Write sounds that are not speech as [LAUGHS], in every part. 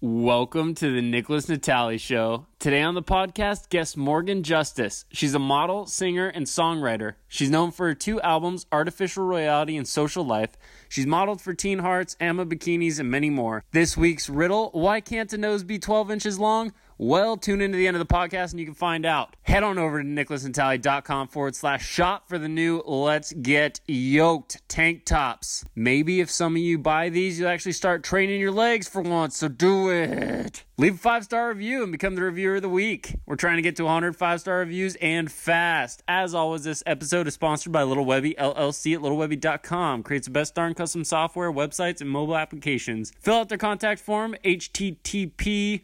Welcome to the Nickolas Natali Show. Today on the podcast, guest Morgan Justus. She's a model, singer, and songwriter. She's known for her two albums, Artificial Royalty and Socialyfe. She's modeled for Teen Hearts, Ama Bikinis, and many more. This week's riddle Why can't a nose be 12 inches long? Well, tune into the end of the podcast and you can find out. Head on over to nickolasnatali.com forward slash shop for the new Let's Get Yoked tank tops. Maybe if some of you buy these, you'll actually start training your legs for once, so do it. Leave a five star review and become the reviewer of the week. We're trying to get to 100 five star reviews and fast. As always, this episode is sponsored by Little Webby LLC at littlewebby.com. Creates the best darn custom software, websites, and mobile applications. Fill out their contact form, http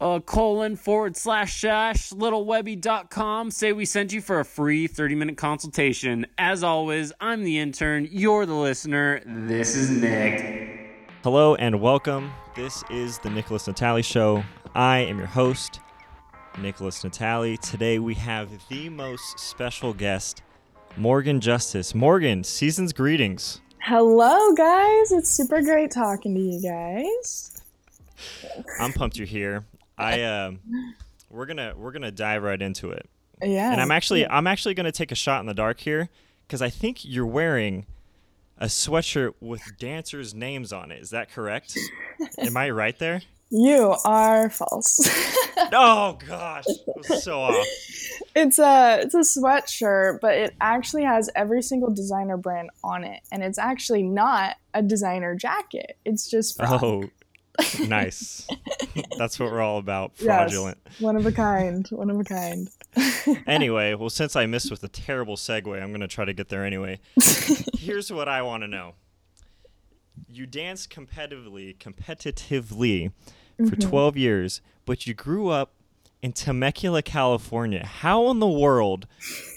uh, colon forward slash slash littlewebby.com. Say we sent you for a free 30 minute consultation. As always, I'm the intern, you're the listener. This is Nick. Hello and welcome. This is the Nickolas Natali Show. I am your host, Nickolas Natali. Today we have the most special guest, Morgan Justus. Morgan, season's greetings. Hello, guys. It's super great talking to you guys. I'm pumped you're here. I um, we're gonna we're gonna dive right into it. Yeah. And I'm actually I'm actually gonna take a shot in the dark here because I think you're wearing a sweatshirt with dancers' names on it. Is that correct? Am I right there? [LAUGHS] You are false. [LAUGHS] oh gosh, was so off. It's a it's a sweatshirt, but it actually has every single designer brand on it, and it's actually not a designer jacket. It's just fraud. Oh, nice. [LAUGHS] That's what we're all about. Fraudulent. Yes, one of a kind. One of a kind. [LAUGHS] anyway, well, since I missed with a terrible segue, I'm going to try to get there anyway. [LAUGHS] Here's what I want to know. You danced competitively, competitively for Mm-hmm. 12 years, but you grew up in Temecula, California. How in the world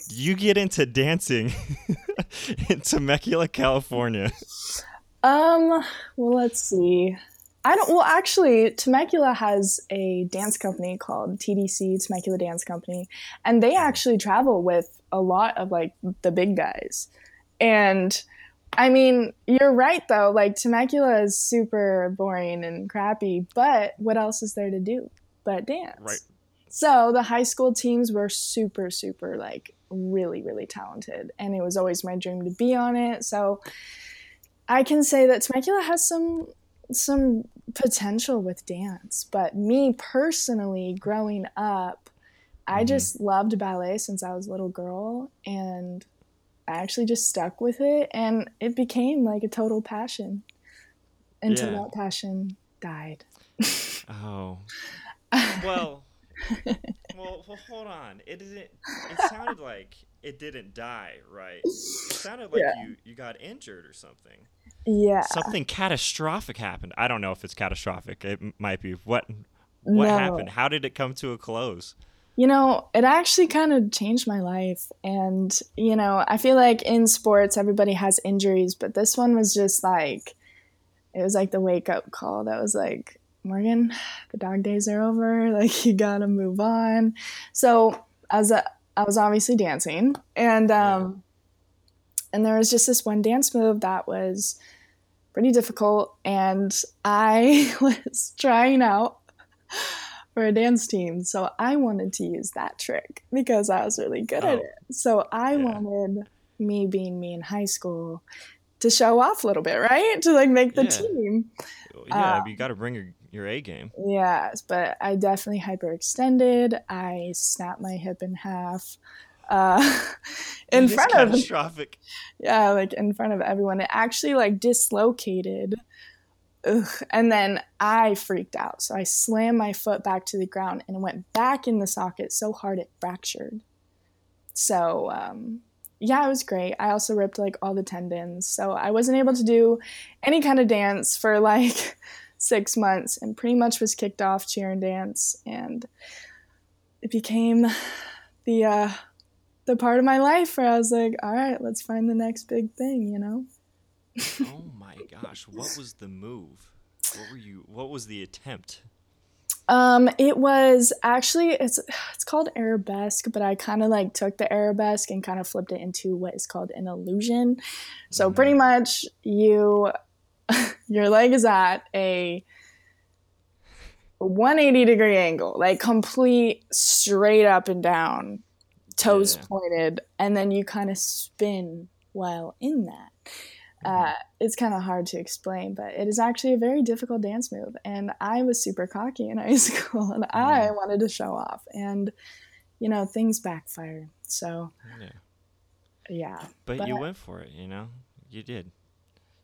do you get into dancing in Temecula, California? Um. Well, let's see. I don't. Well, actually, Temecula has a dance company called TDC, Temecula Dance Company, and they actually travel with a lot of like the big guys. And I mean, you're right though. Like Temecula is super boring and crappy, but what else is there to do but dance? Right. So the high school teams were super, super like really, really talented, and it was always my dream to be on it. So I can say that Temecula has some some potential with dance, but me personally, growing up, I Mhm. just loved ballet since I was a little girl, and I actually just stuck with it, and it became like a total passion until Yeah. that passion died. Oh. [LAUGHS] Well, [LAUGHS] well, well, hold on. It didn't. It sounded like it didn't die, right? It [LAUGHS] sounded like Yeah. you you got injured or something. yeah. Something catastrophic happened. I don't know if it's catastrophic. It might be. What what No. happened? How did it come to a close? You know, it actually kind of changed my life. And, you know, I feel like in sports, everybody has injuries, but this one was just like, it was like the wake up call that was like, Morgan, [SIGHS] the dog days are over. [LAUGHS] Like, you gotta move on. So, as a, I was obviously dancing, and, um, and there was just this one dance move that was pretty difficult. And I [LAUGHS] was trying out for a dance team. So I wanted to use that trick because I was really good at Oh. it. So I Yeah. wanted me being me in high school to show off a little bit, right? To like make the Yeah. team. Yeah, Um, you got to bring your your A game. Yes, but I definitely hyperextended. I snapped my hip in half. Uh, [LAUGHS] in It front of catastrophic. [LAUGHS] yeah, like in front of everyone. It actually like dislocated. Ugh. And then I freaked out. So I slammed my foot back to the ground and went back in the socket so hard it fractured. So, um, yeah, it was great. I also ripped like all the tendons. So I wasn't able to do any kind of dance for like [LAUGHS] six months and pretty much was kicked off cheer and dance. And it became the, uh, the part of my life where I was like, all right, let's find the next big thing, you know? oh my gosh, what was the move? What were you? What was the attempt? Um, it was actually it's it's called arabesque, but I kind of like took the arabesque and kind of flipped it into what is called an illusion. So Mhm. pretty much you [LAUGHS] your leg is at a 180 degree angle, like complete straight up and down, toes Yeah. pointed, and then you kind of spin while in that. Mm-hmm. Uh, it's kind of hard to explain, but it is actually a very difficult dance move. And I was super cocky in [LAUGHS] high school, and I Mhm. wanted to show off, and you know things backfired. So Yeah. yeah, But, you went for it, you know? You did.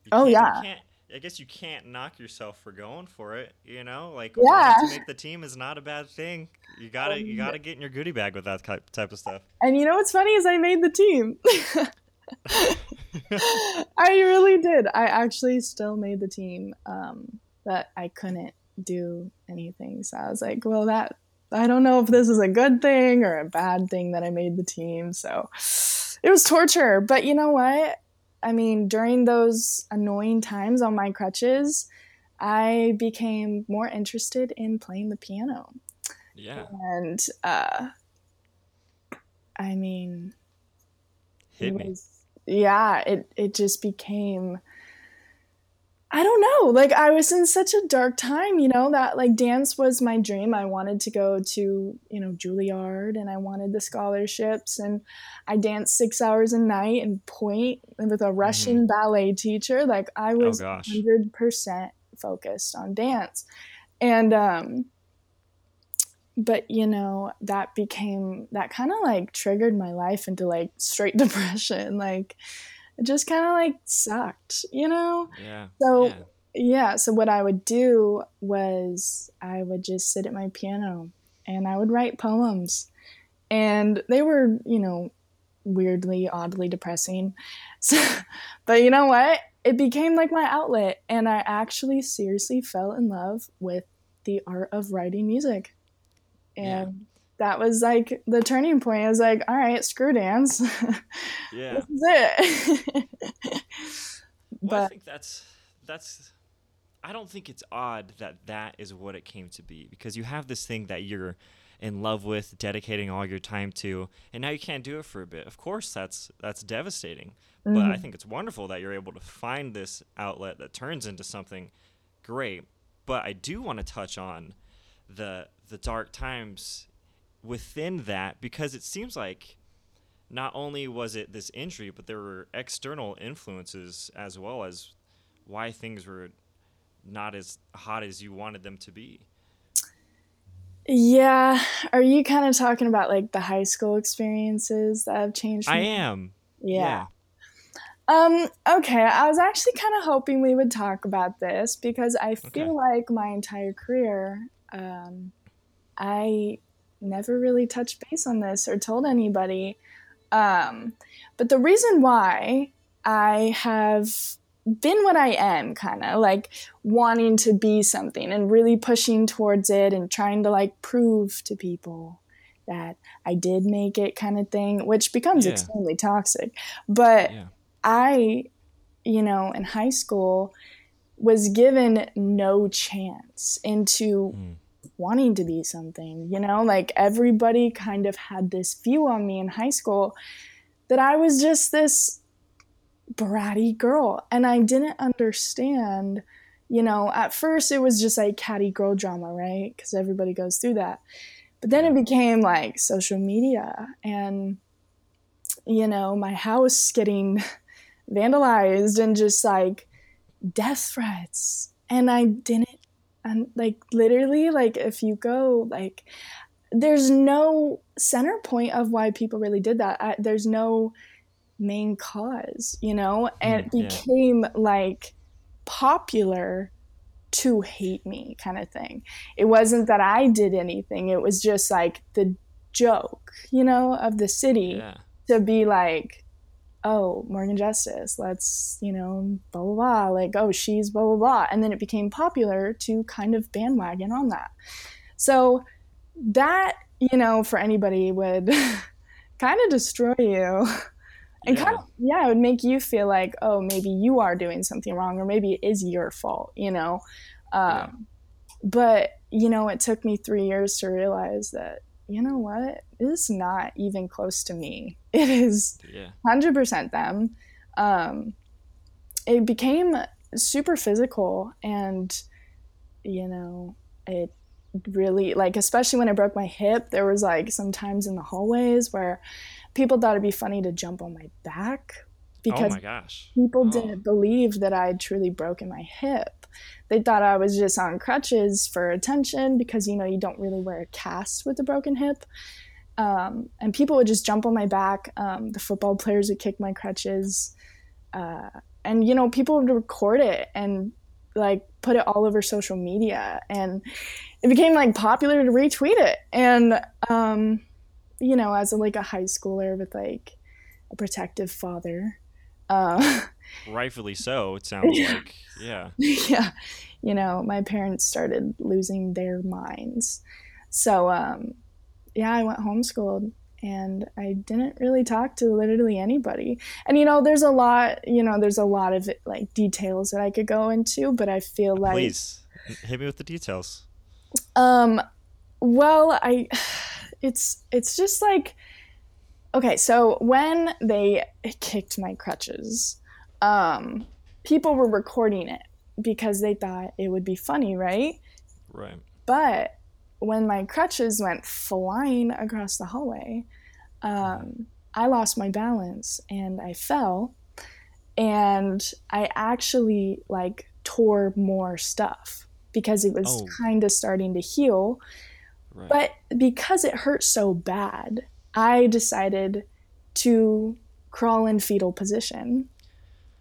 You Oh, can't- you yeah. can't- I guess you can't knock yourself for going for it, you know? Like Yeah. to make the team is not a bad thing. You gotta you Um, gotta get in your goodie bag with that type type of stuff. and you know what's funny is I made the team. [LAUGHS] I really did. I actually still made the team, um, but I couldn't do anything. So I was like, well, that I don't know if this is a good thing or a bad thing that I made the team. So it was torture. But you know what? I mean, during those annoying times on my crutches, I became more interested in playing the piano. yeah. And uh, I mean, Hit it me. was yeah it it just became i don't know. Like i was in such a dark time you know that like dance was my dream. I wanted to go to you know juilliard and i wanted the scholarships and i danced six hours a night and pointe with a russian ballet teacher. Like i was Mm-hmm. Oh, 100% focused on dance. And um but you know that became that kind of like triggered my life into like straight [LAUGHS] depression. Like it just kind of like sucked you know Yeah. so yeah. yeah so what i would do was i would just sit at my piano and i would write poems and they were you know weirdly oddly depressing [LAUGHS] so, but you know what it became like my outlet and i actually seriously fell in love with the art of writing music and Yeah. That was like the turning point i was like all right screw dance [LAUGHS] Yeah. this is it [LAUGHS] Well, I think that's that's. I don't think it's odd that that is what it came to be because you have this thing that you're in love with, dedicating all your time to, and now you can't do it for a bit. Of course, that's that's devastating. But I Mhm. think it's wonderful that you're able to find this outlet that turns into something great. But I do want to touch on the the dark times within that because it seems like not only was it this injury, but there were external influences as well as why things were not as hot as you wanted them to be. Yeah. Are you kind of talking about like the high school experiences that have changed? I am. Yeah. Um, okay. I was actually kind of hoping we would talk about this because I feel Okay. like my entire career, um, I never really touched base on this or told anybody. Um, but the reason why I have been what I am, kind of like wanting to be something and really pushing towards it and trying to like prove to people that I did make it, kind of thing, which becomes Yeah. extremely toxic. But Yeah. I, you know, in high school was given no chance into Mm. Wanting to be something, you know, like everybody kind of had this view on me in high school that I was just this bratty girl and I didn't understand, you know, at first it was just like catty girl drama, right? Cuz everybody goes through that. But then it became like social media and you know, my house getting [LAUGHS] vandalized and just like death threats. And I didn't, and like literally, like if you go, like, there's no center point of why people really did that. I, there's no main cause, you know? And it Mm, became like popular to hate me kind of thing. It wasn't that I did anything, it was just like the joke, you know, of the city Yeah. to be like, oh, Morgan Justus, let's, you know, blah, blah, blah. Like, oh, she's blah, blah, blah. And then it became popular to kind of bandwagon on that. So that, you know, for anybody would [LAUGHS] kind of destroy you. And kind of, yeah, it would make you feel like, oh, maybe you are doing something wrong, or maybe it is your fault, you know? Um, Yeah. But, you know, it took me three years to realize that, you know what? It's not even close to me. It is Yeah. 100% them. Um, it became super physical and, you know, it really like especially when I broke my hip, there was like sometimes in the hallways where people thought it'd be funny to jump on my back because oh my gosh. people Oh. didn't believe that I had truly broken my hip. They thought I was just on crutches for attention because you know you don't really wear a cast with a broken hip. Um, and people would just jump on my back. Um, the football players would kick my crutches, uh, and you know people would record it and like put it all over social media, and it became like popular to retweet it. And um, you know, as a, like a high schooler with like a protective father. Uh, [LAUGHS] Rightfully so, it sounds [LAUGHS] like. Yeah. yeah, you know, my parents started losing their minds. So, um, yeah, I went homeschooled and I didn't really talk to literally anybody. And, you know, there's a lot, you know, there's a lot of like details that I could go into, but I feel like, Please hit me with the details. um, well, I, [SIGHS] it's, it's just like, okay, so when they kicked my crutches, um, people were recording it because they thought it would be funny, right? Right. But when my crutches went flying across the hallway, um, I lost my balance and I fell, and I actually like tore more stuff because it was Oh. kind of starting to heal. Right. But because it hurt so bad, I decided to crawl in fetal position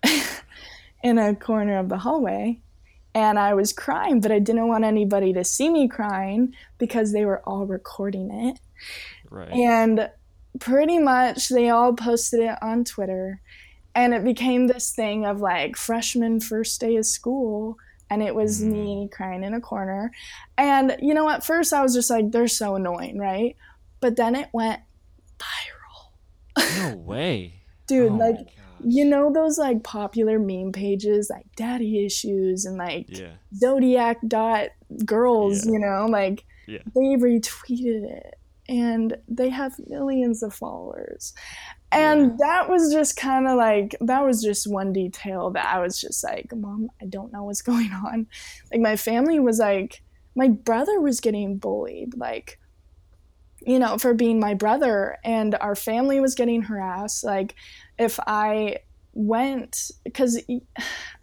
[LAUGHS] in a corner of the hallway. And I was crying, but I didn't want anybody to see me crying because they were all recording it. right. And pretty much they all posted it on Twitter. And it became this thing of like freshman first day of school. And it was Mm. me crying in a corner. And, you know, at first I was just like, they're so annoying, right? But then it went viral. no [LAUGHS] way. Dude, Oh like. You know, those like popular meme pages like daddy issues and like Yeah. zodiac dot girls Yeah. you know like Yeah. they retweeted it and they have millions of followers and that was just kind of like that was just one detail that i was just like mom i don't know what's [LAUGHS] going on like my family was like my brother was getting bullied like you know for being my brother and our family was getting harassed like if i went because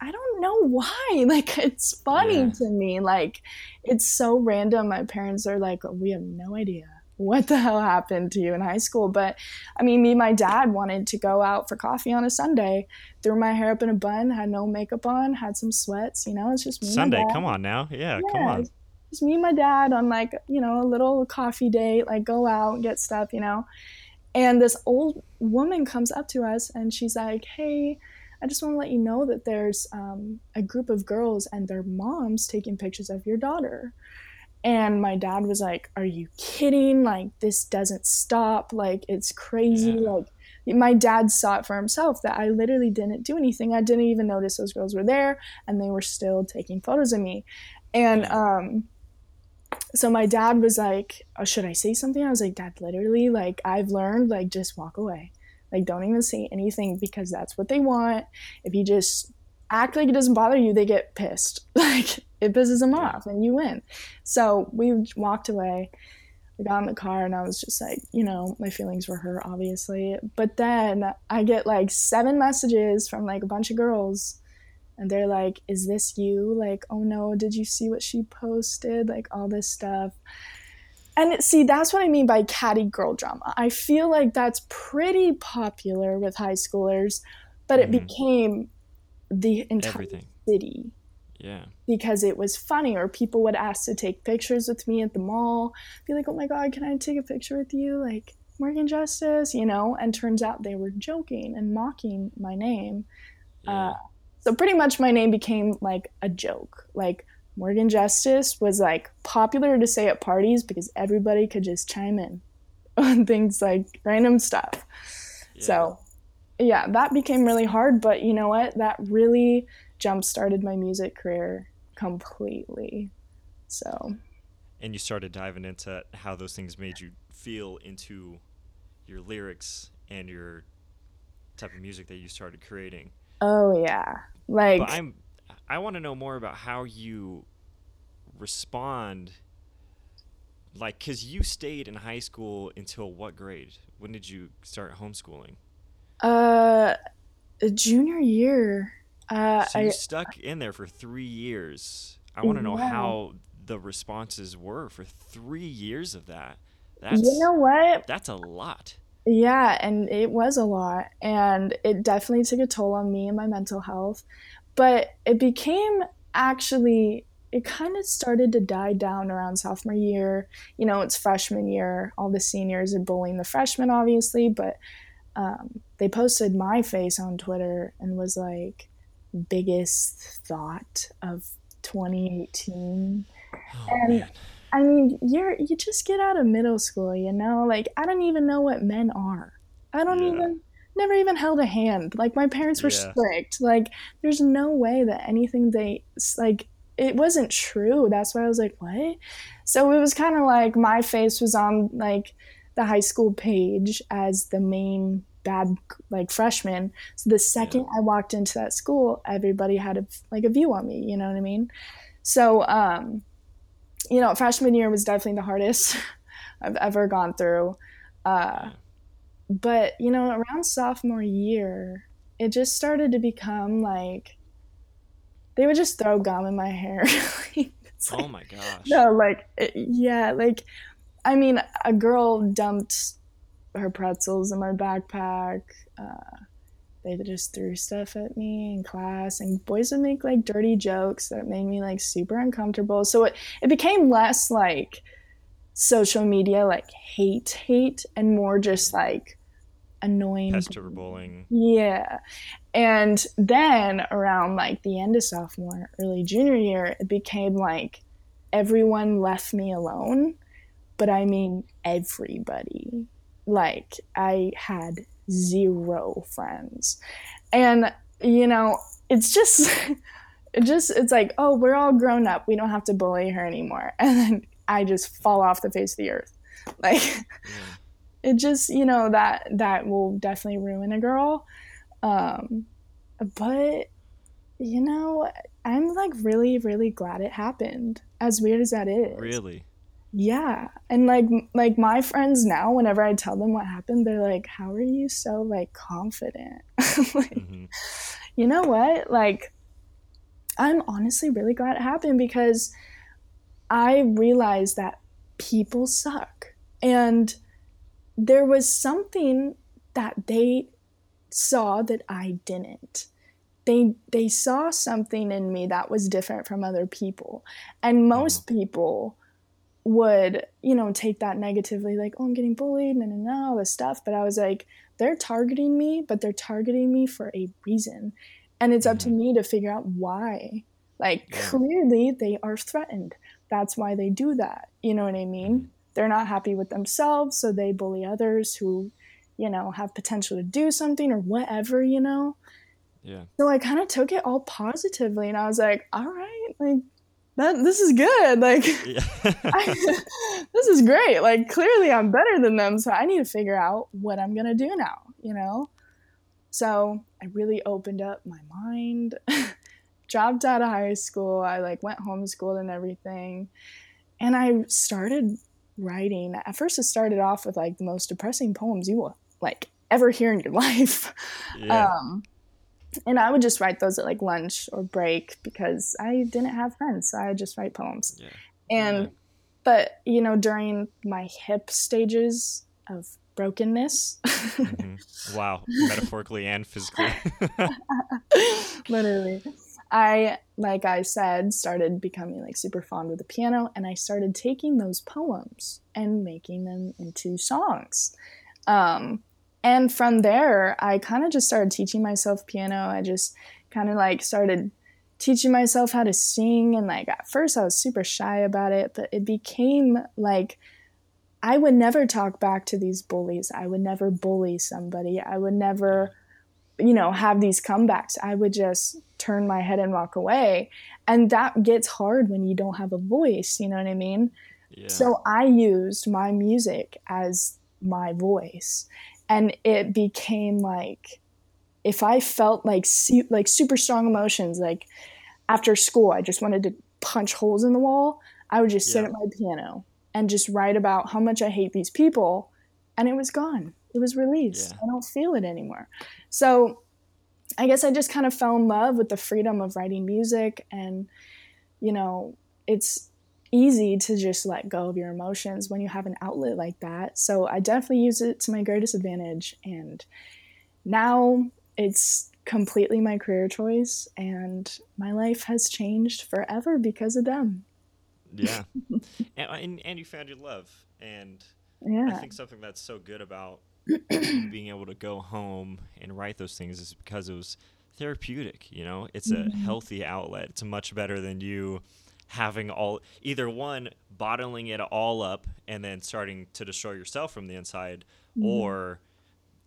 I don't know why. [LAUGHS] Like, it's funny Yeah. to me. Like, it's so random. My parents are like, we have no idea what the hell happened to you in high school. But I mean, me and my dad wanted to go out for coffee on a Sunday, threw my hair up in a bun, had no makeup on, had some sweats. You know, it's just me Sunday, come on now. Yeah, come on. it's Just me and my dad on like, you know, a little coffee date, like go out and get stuff, you know. And this old woman comes up to us and she's like, Hey, I just want to let you know that there's um, a group of girls and their moms taking pictures of your daughter. And my dad was like, Are you kidding? Like, this doesn't stop. Like, it's crazy. Yeah. Like, my dad saw it for himself that I literally didn't do anything. I didn't even notice those girls were there and they were still taking photos of me. And um, so my dad was like, oh, Should I say something? I was like, Dad, literally, like, I've learned, like, just walk away. Like, don't even say anything because that's what they want. If you just act like it doesn't bother you, they get pissed. [LAUGHS] Like, it pisses them off and you win. So we walked away. We got in the car and I was just like, you know, my feelings were hurt, obviously. But then I get like seven messages from like a bunch of girls and they're like, Is this you? Like, oh no, did you see what she posted? Like, all this stuff. And see, that's what I mean by catty girl drama. I feel like that's pretty popular with high schoolers, but it Mhm. became the entire Everything. city Yeah. because it was funny or people would ask to take pictures with me at the mall be like oh my god can i take a picture with you like morgan justus you know and turns out they were joking and mocking my name Yeah. Uh, so pretty much my name became like a joke. Like morgan justus was like popular to say at parties because everybody could just chime in [LAUGHS] on things like random stuff. Yeah. so yeah that became really hard but you know what? That really jump started my music career completely. So. And you started diving into how those things made you feel into your lyrics and your type of music that you started creating. Oh yeah like but I'm I want to know more about how you respond like because you stayed in high school until what grade? When did you start homeschooling? Uh, junior year. Uh, So you I, stuck in there for three years. I want to know Yeah. how the responses were for three years of that. That's you know what? that's a lot. Yeah, and it was a lot, and it definitely took a toll on me and my mental health. But it became actually, it kind of started to die down around sophomore year. You know, it's freshman year. All the seniors are bullying the freshmen, obviously, but um, they posted my face on Twitter and was like, biggest thought of 2018. Oh, And- man. I mean, you're you just get out of middle school, you know? Like I don't even know what men are. I don't Yeah. even never even held a hand. Like my parents were Yeah. strict. Like there's no way that anything they like it wasn't true. That's why I was like, "What?" So it was kind of like my face was on like the high school page as the main bad like freshman. So the second I walked into that school, everybody had a like a view on me, you know what I mean? So um you know, freshman year was definitely the hardest [LAUGHS] I've ever gone through. Uh, but, you know, around sophomore year, it just started to become like they would just throw gum in my hair. [LAUGHS] Like- oh my gosh. no, like, it, yeah, like, I mean, a girl dumped her pretzels in my backpack. Uh, they just threw stuff at me in class, and boys would make like dirty jokes that made me like super uncomfortable. So it, it became less like social media, like hate, hate, and more just like annoying. Pester bullying. Yeah. And then around like the end of sophomore, early junior year, it became like everyone left me alone. But I mean, everybody. Like, I had zero friends. And, you know, it's just, [LAUGHS] it just, it's like, oh, we're all grown up. We don't have to bully her anymore. [LAUGHS] And then I just fall off the face of the earth. [LAUGHS] Like, Yeah. it just you know that that will definitely ruin a girl um but you know i'm like really really glad it happened as weird as that is Really? Yeah and like like my friends now whenever i tell them what happened they're like how are you so like confident? [LAUGHS] Like, hmm you know what? Like i'm honestly really glad it happened because i realized that people suck. And there was something that they saw that i didn't. They they saw something in me that was different from other people. And most people would you know take that negatively like oh i'm getting bullied no no no all this stuff. But i was like they're targeting me but they're targeting me for a reason. And it's up to Mhm. me to figure out why. Like Yeah. clearly they are threatened. That's why they do that. You know what i mean? They're not happy with themselves so they bully others who you know have potential to do something or whatever you know? Yeah. so i kind of took it all positively and i was like all right like that this is good like [LAUGHS] Yeah. [LAUGHS] this is great. Like clearly I'm better than them, so I need to figure out what I'm gonna do now, you know? So I really opened up my mind, [LAUGHS] dropped out of high school, I like went homeschooled and everything. And I started writing. At first it started off with like the most depressing poems you will like ever hear in your life. yeah. Um, and I would just write those at like lunch or break because I didn't have friends, so I would just write poems. yeah. And Yeah. but you know, during my hip stages of brokenness, Mhm. Wow. Metaphorically and physically. [LAUGHS] literally, I like I said started becoming like super fond with the piano, and I started taking those poems and making them into songs. Um, and from there, I kind of just started teaching myself piano. I just kind of like started teaching myself how to sing. And like at first, I was super shy about it, but it became like I would never talk back to these bullies. I would never bully somebody. I would never, you know, have these comebacks. I would just turn my head and walk away. And that gets hard when you don't have a voice. You know what I mean? yeah. So I used my music as my voice, and it became like if I felt like su- like super strong emotions, like after school, I just wanted to punch holes in the wall. I would just sit at my piano and just write about how much I hate these people. And it was gone. It was released. Yeah. I don't feel it anymore. So I guess I just kind of fell in love with the freedom of writing music. And, you know, it's easy to just let go of your emotions when you have an outlet like that. So I definitely use it to my greatest advantage. And now it's completely my career choice. And my life has changed forever because of them. Yeah. [LAUGHS] and, and and you found your love. And Yeah. I think something that's so good about [CLEARS THROAT] being able to go home and write those things is because it was therapeutic, you know? It's a Mhm. healthy outlet. It's much better than you having all either one bottling it all up and then starting to destroy yourself from the inside Mhm. or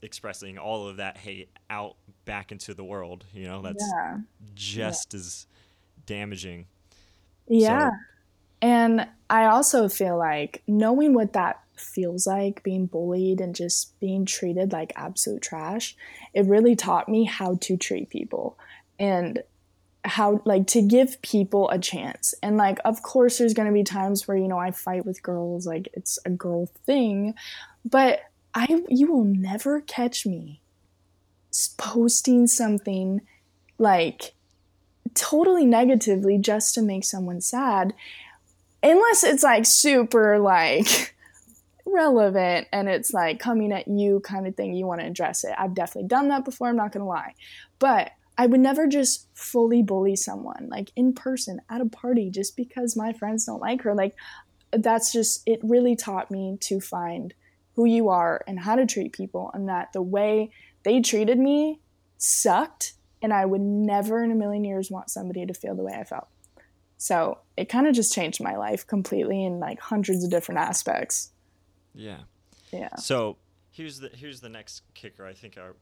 expressing all of that hate out back into the world, you know? That's yeah. just as damaging. Yeah. And I also feel like knowing what that feels like, being bullied and just being treated like absolute trash, it really taught me how to treat people and how, like, to give people a chance. And, like, of course, there's going to be times where, you know, I fight with girls, like, it's a girl thing, but I, you will never catch me posting something like totally negatively just to make someone sad unless it's like super like [LAUGHS] relevant and it's like coming at you kind of thing you want to address it. I've definitely done that before i'm not gonna lie. But i would never just fully bully someone like in person at a party just because my friends don't like her like that's just it really taught me to find who you are and how to treat people and that the way they treated me sucked and i would never in a million years want somebody to feel the way i felt so it kind of just changed my life completely in like hundreds of different aspects. Yeah. Yeah. So here's the here's the next kicker. I think our,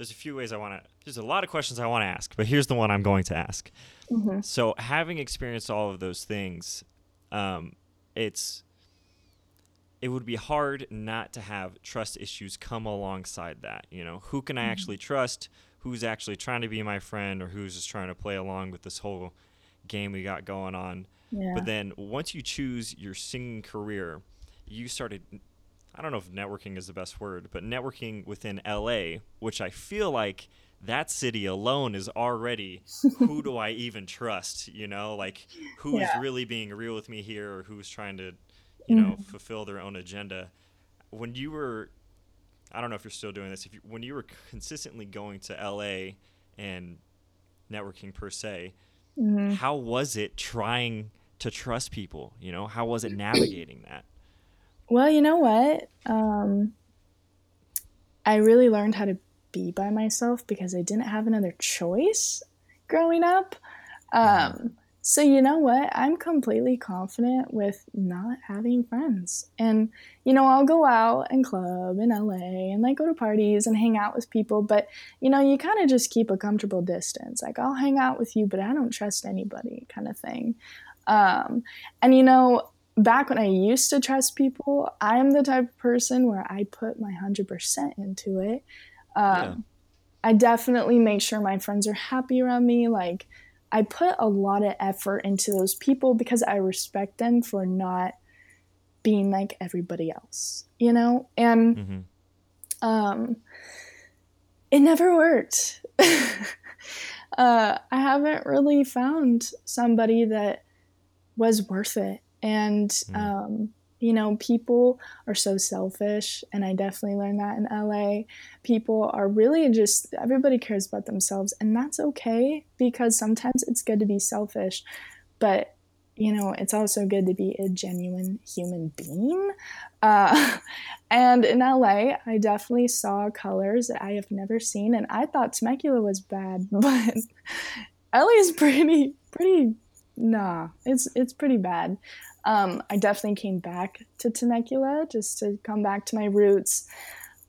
there's a few ways I want to. There's a lot of questions I want to ask, but here's the one I'm going to ask. Mhm. So having experienced all of those things, um, it's it would be hard not to have trust issues come alongside that. You know, who can I actually trust? Who's actually trying to be my friend, or who's just trying to play along with this whole game we got going on? Yeah. But then once you choose your singing career, you started. I don't know if networking is the best word, but networking within LA, which I feel like that city alone is already who do I [LAUGHS] even trust? You know, like who is Yeah. really being real with me here or who's trying to, you know, Mhm. fulfill their own agenda. When you were, I don't know if you're still doing this, if you, when you were consistently going to LA and networking per se, Mhm. how was it trying to trust people? You know, how was it navigating that? Well, you know what? Um, I really learned how to be by myself because I didn't have another choice growing up. Um, so, you know what? I'm completely confident with not having friends. And, you know, I'll go out and club in LA and like go to parties and hang out with people, but, you know, you kind of just keep a comfortable distance. Like, I'll hang out with you, but I don't trust anybody, kind of thing. Um, and, you know, back when I used to trust people, I'm the type of person where I put my 100% into it. Um, Yeah. I definitely make sure my friends are happy around me. Like, I put a lot of effort into those people because I respect them for not being like everybody else, you know? And hmm um, it never worked. [LAUGHS] uh, I haven't really found somebody that was worth it. And, Mm. um, you know, people are so selfish, and I definitely learned that in LA. People are really just, everybody cares about themselves, and that's okay because sometimes it's good to be selfish, but you know, it's also good to be a genuine human being. Uh, [LAUGHS] and in LA, I definitely saw colors that I have never seen, and I thought Temecula was bad, [LAUGHS] but LA is pretty, pretty. Nah, it's it's pretty bad. Um, I definitely came back to Temecula just to come back to my roots,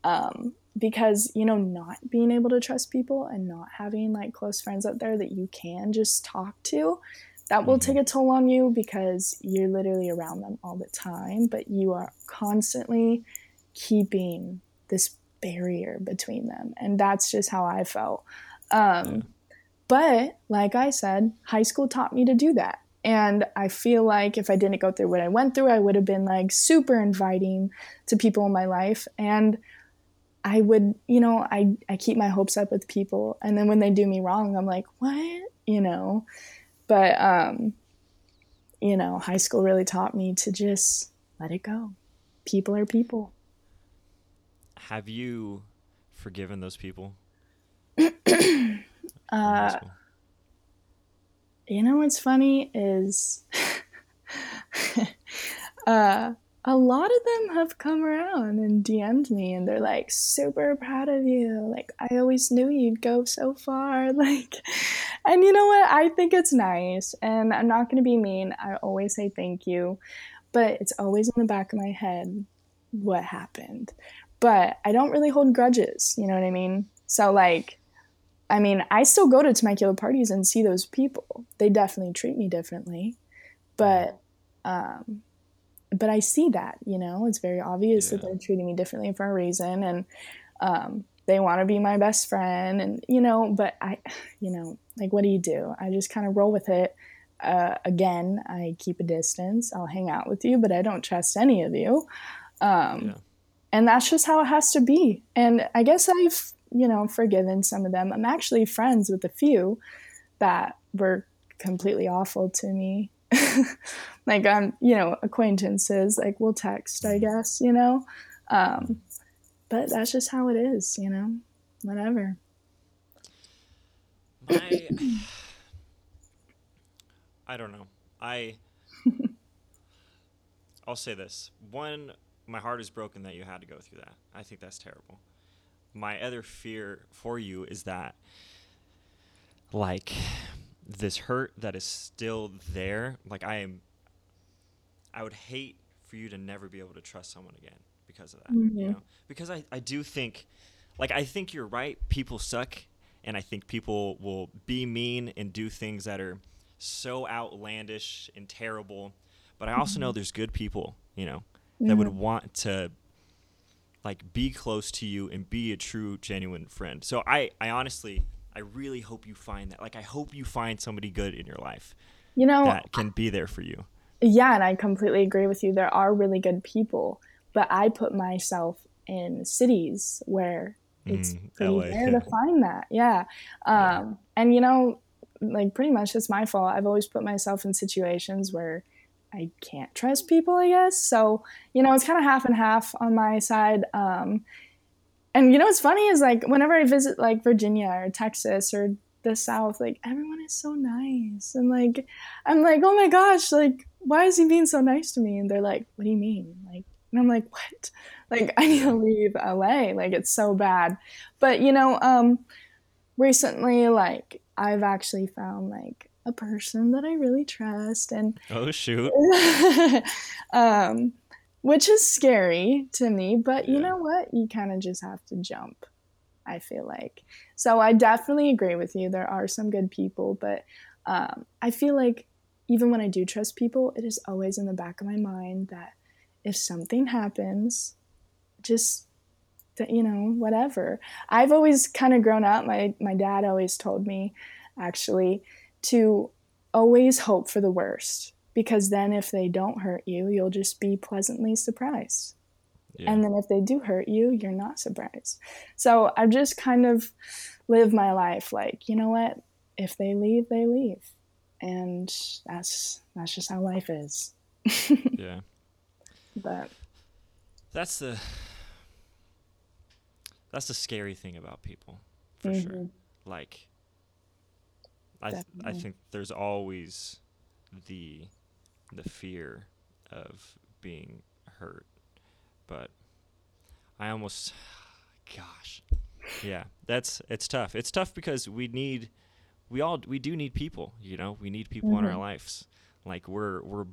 um, because you know, not being able to trust people and not having like close friends out there that you can just talk to, that will take a toll on you because you're literally around them all the time, but you are constantly keeping this barrier between them. And that's just how I felt. Um, Yeah. But like I said, high school taught me to do that. And I feel like if I didn't go through what I went through, I would have been like super inviting to people in my life. And I would, you know, I, I keep my hopes up with people. And then when they do me wrong, I'm like, what? You know? But, um, you know, high school really taught me to just let it go. People are people. Have you forgiven those people? [CLEARS THROAT] uh, you know what's funny is [LAUGHS] uh, a lot of them have come around and DM'd me and they're like, super proud of you. Like, I always knew you'd go so far. [LAUGHS] Like, and you know what? I think it's nice. And I'm not going to be mean. I always say thank you. But it's always in the back of my head what happened. But I don't really hold grudges. You know what I mean? So, like, I mean, I still go to Temecula parties and see those people. They definitely treat me differently. But, um, but I see that, you know, it's very obvious yeah. that they're treating me differently for a reason. And, um, they want to be my best friend and, you know, but I, [SIGHS] you know, like, what do you do? I just kind of roll with it. Uh, again, I keep a distance. I'll hang out with you, but I don't trust any of you. Um, yeah. and that's just how it has to be. And I guess I've, you know, forgiven some of them. I'm actually friends with a few that were completely awful to me [LAUGHS] like I'm, you know, acquaintances, like we'll text, I guess, you know. Um, but that's just how it is, you know. Whatever. My, [LAUGHS] I don't know. I, [LAUGHS] I'll say this: one, my heart is broken that you had to go through that. I think that's terrible. My other fear for you is that, like, this hurt that is still there. Like I am, I would hate for you to never be able to trust someone again because of that. Mm-hmm. You know, because I I do think, like I think you're right. People suck, and I think people will be mean and do things that are so outlandish and terrible. But I also mm-hmm. know there's good people, you know, that mm-hmm. would want to like be close to you and be a true genuine friend. So I I honestly I really hope you find that. Like, I hope you find somebody good in your life. You know, that can be there for you. Yeah, and I completely agree with you. There are really good people, but I put myself in cities where it's mm, pretty LA. rare to [LAUGHS] find that. Yeah. Um, yeah. And, you know, like pretty much it's my fault. I've always put myself in situations where I can't trust people, I guess. So, you know, it's kind of half and half on my side. Um, and you know what's funny is like whenever I visit like Virginia or Texas or the South, like everyone is so nice. And like I'm like, oh my gosh, like why is he being so nice to me? And they're like, what do you mean? Like and I'm like, what? Like [LAUGHS] I need to leave LA. Like it's so bad. But you know, um recently like I've actually found like a person that I really trust and Oh shoot. [LAUGHS] um which is scary to me, but you know what? You kind of just have to jump, I feel like. So I definitely agree with you. There are some good people, but um, I feel like even when I do trust people, it is always in the back of my mind that if something happens, just that you know whatever i've always kind of grown up my my dad always told me actually to always hope for the worst because then if they don't hurt you, you'll just be pleasantly surprised. Yeah. And then if they do hurt you, you're not surprised. So I've just kind of lived my life like, you know what? If they leave, they leave. And that's that's just how life is. [LAUGHS] yeah. But that's the that's the scary thing about people for mm-hmm. sure. Like I th- I think there's always the the fear of being hurt. But I almost [SIGHS] gosh. Yeah, that's it's tough. It's tough because we need we all we do need people, you know. We need people mm-hmm. in our mm-hmm. lives. Like we're we're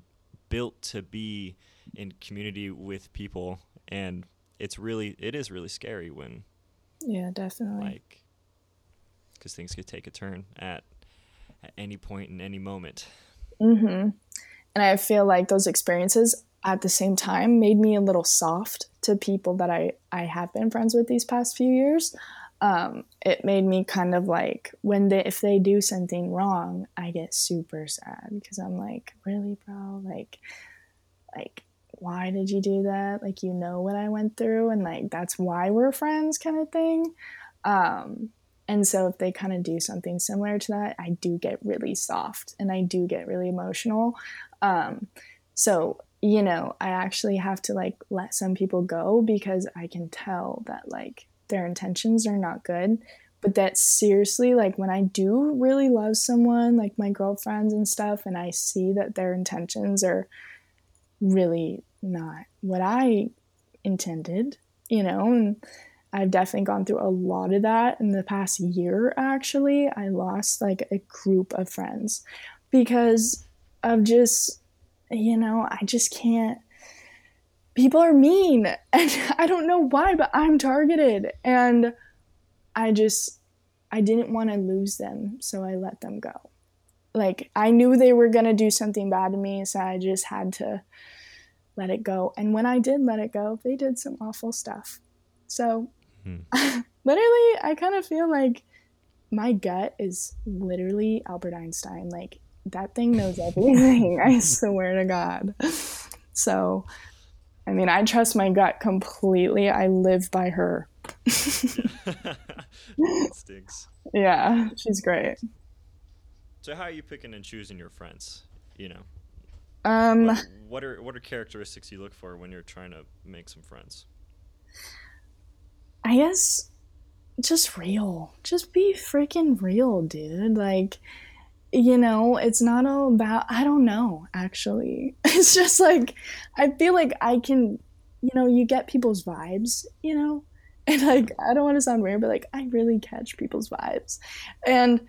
built to be in community with people and it's really it is really scary when yeah definitely like because things could take a turn at at any point in any moment mm-hmm and I feel like those experiences at the same time made me a little soft to people that I, I have been friends with these past few years. um, it made me kind of like when they if they do something wrong, I get super sad because I'm like, really, bro, like, like why did you do that? Like you know what I went through, and like that's why we're friends, kind of thing. Um, and so if they kind of do something similar to that, I do get really soft and I do get really emotional. Um, so you know, I actually have to like let some people go because I can tell that like their intentions are not good. But that seriously, like when I do really love someone, like my girlfriends and stuff, and I see that their intentions are really not what I intended, you know, and I've definitely gone through a lot of that in the past year actually. I lost like a group of friends because of just you know, I just can't. People are mean, [LAUGHS] and I don't know why, but I'm targeted, and I just, I didn't want to lose them, so I let them go. Like, I knew they were going to do something bad to me, so I just had to let it go. And when I did let it go, they did some awful stuff. So, [LAUGHS] hmm. literally, I kind of feel like my gut is literally Albert Einstein. Like, that thing knows [LAUGHS] everything. I swear to God. So, I mean, I trust my gut completely. I live by her. [LAUGHS] stinks. Yeah, she's great. So, how are you picking and choosing your friends? You know, um, what, what are what are characteristics you look for when you're trying to make some friends? I guess just real. Just be freaking real, dude. Like you know, it's not all about, I don't know, actually. [LAUGHS] It's just like, I feel like I can, you know, you get people's vibes, you know? [LAUGHS] And like, I don't want to sound weird, but like, I really catch people's vibes. And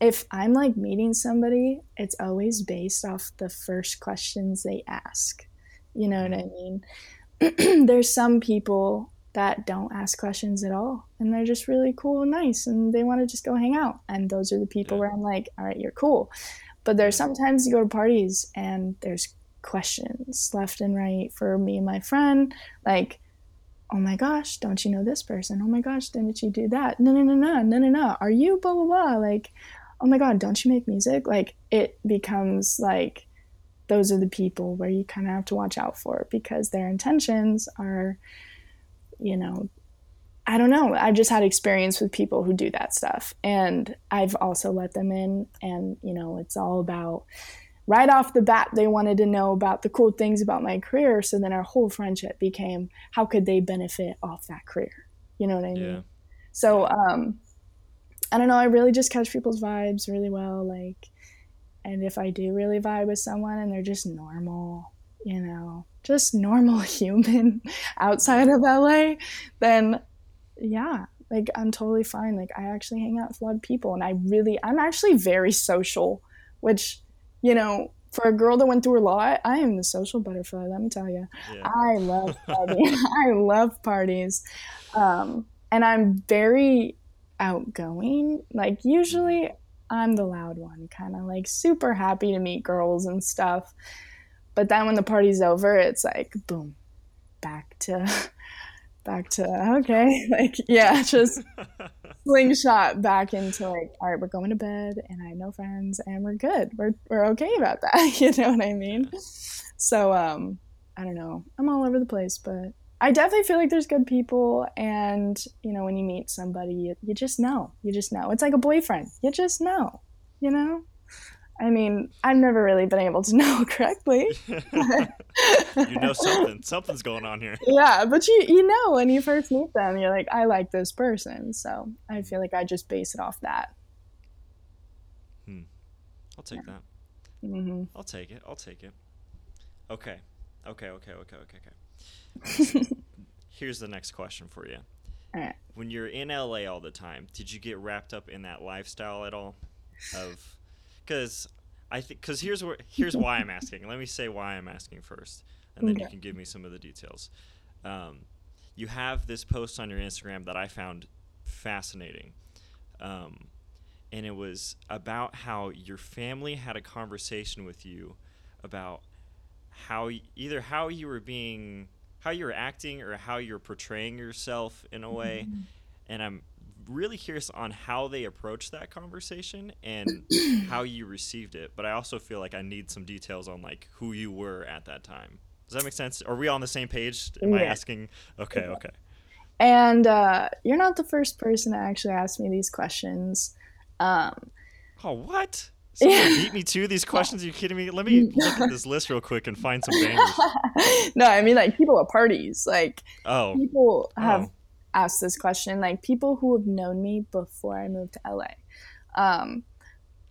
if I'm like meeting somebody, it's always based off the first questions they ask. You know what I mean? [CLEARS THROAT] There's some people that don't ask questions at all. And they're just really cool and nice and they want to just go hang out. And those are the people yeah. where i'm like all right you're cool. But there's sometimes you go to parties and there's questions left and right for me and my friend like oh my gosh don't you know this person? Oh my gosh didn't you do that? No no no no no no no. Are you blah blah blah? Like oh my god don't you make music? Like it becomes like those are the people where you kind of have to watch out for because their intentions are you know, I don't know. I've just had experience with people who do that stuff. And I've also let them in. And, you know, it's all about right off the bat, they wanted to know about the cool things about my career. So then our whole friendship became how could they benefit off that career? You know what I mean? Yeah. So, um, I don't know. I really just catch people's vibes really well. Like, and if I do really vibe with someone and they're just normal, you know, just normal [LAUGHS] human outside of LA, then yeah, like I'm totally fine. Like I actually hang out with a lot of people and I really I'm actually very social, which, you know, for a girl that went through a lot, I am the social butterfly, let me tell you. Yeah. I love parties. [LAUGHS] I love parties. Um, and I'm very outgoing. Like usually I'm the loud one, kind of like super happy to meet girls and stuff. But then when the party's over, it's like boom, back to [LAUGHS] back to okay, [LAUGHS] like yeah, just [LAUGHS] slingshot back into like all right, we're going to bed, and I have no friends, and we're good. We're we're okay about that. you know what I mean? So um, I don't know. I'm all over the place, but I definitely feel like there's good people, and you know, when you meet somebody, you, you just know. You just know. It's like a boyfriend. You just know. You know. I mean, I've never really been able to [LAUGHS] know correctly. [LAUGHS] you know something. [LAUGHS] Something's going on here. Yeah, but you you know when you first meet them, you're like, I like this person. So I feel like I just base it off that. Hmm. I'll take that. Mm-hmm. I'll take it. I'll take it. Okay. Okay. Okay. Okay. Okay. Okay. Here's the next question for you. All right. When you're in LA all the time, did you get wrapped up in that lifestyle at all? Of because I think because here's where here's why I'm asking. Let me say why I'm asking first, and then okay. you can give me some of the details. Um, you have this post on your Instagram that I found fascinating, um, and it was about how your family had a conversation with you about how either how you were being how you were acting or how you're portraying yourself in a way, mm-hmm. and I'm really curious on how they approached that conversation and [CLEARS THROAT] how you received it. But I also feel like I need some details on like who you were at that time. Does that make sense? Are we on the same page? Am I asking? Okay, okay. And uh, you're not the first person to actually ask me these questions. Um, Oh, what? Yeah. [LAUGHS] beat me to these questions? Are you kidding me? Let me look at this list real quick and find some bangers. [LAUGHS] no, I mean like people at parties. Like Oh, people have Oh. Asked this question. Like people who have known me before I moved to LA, um,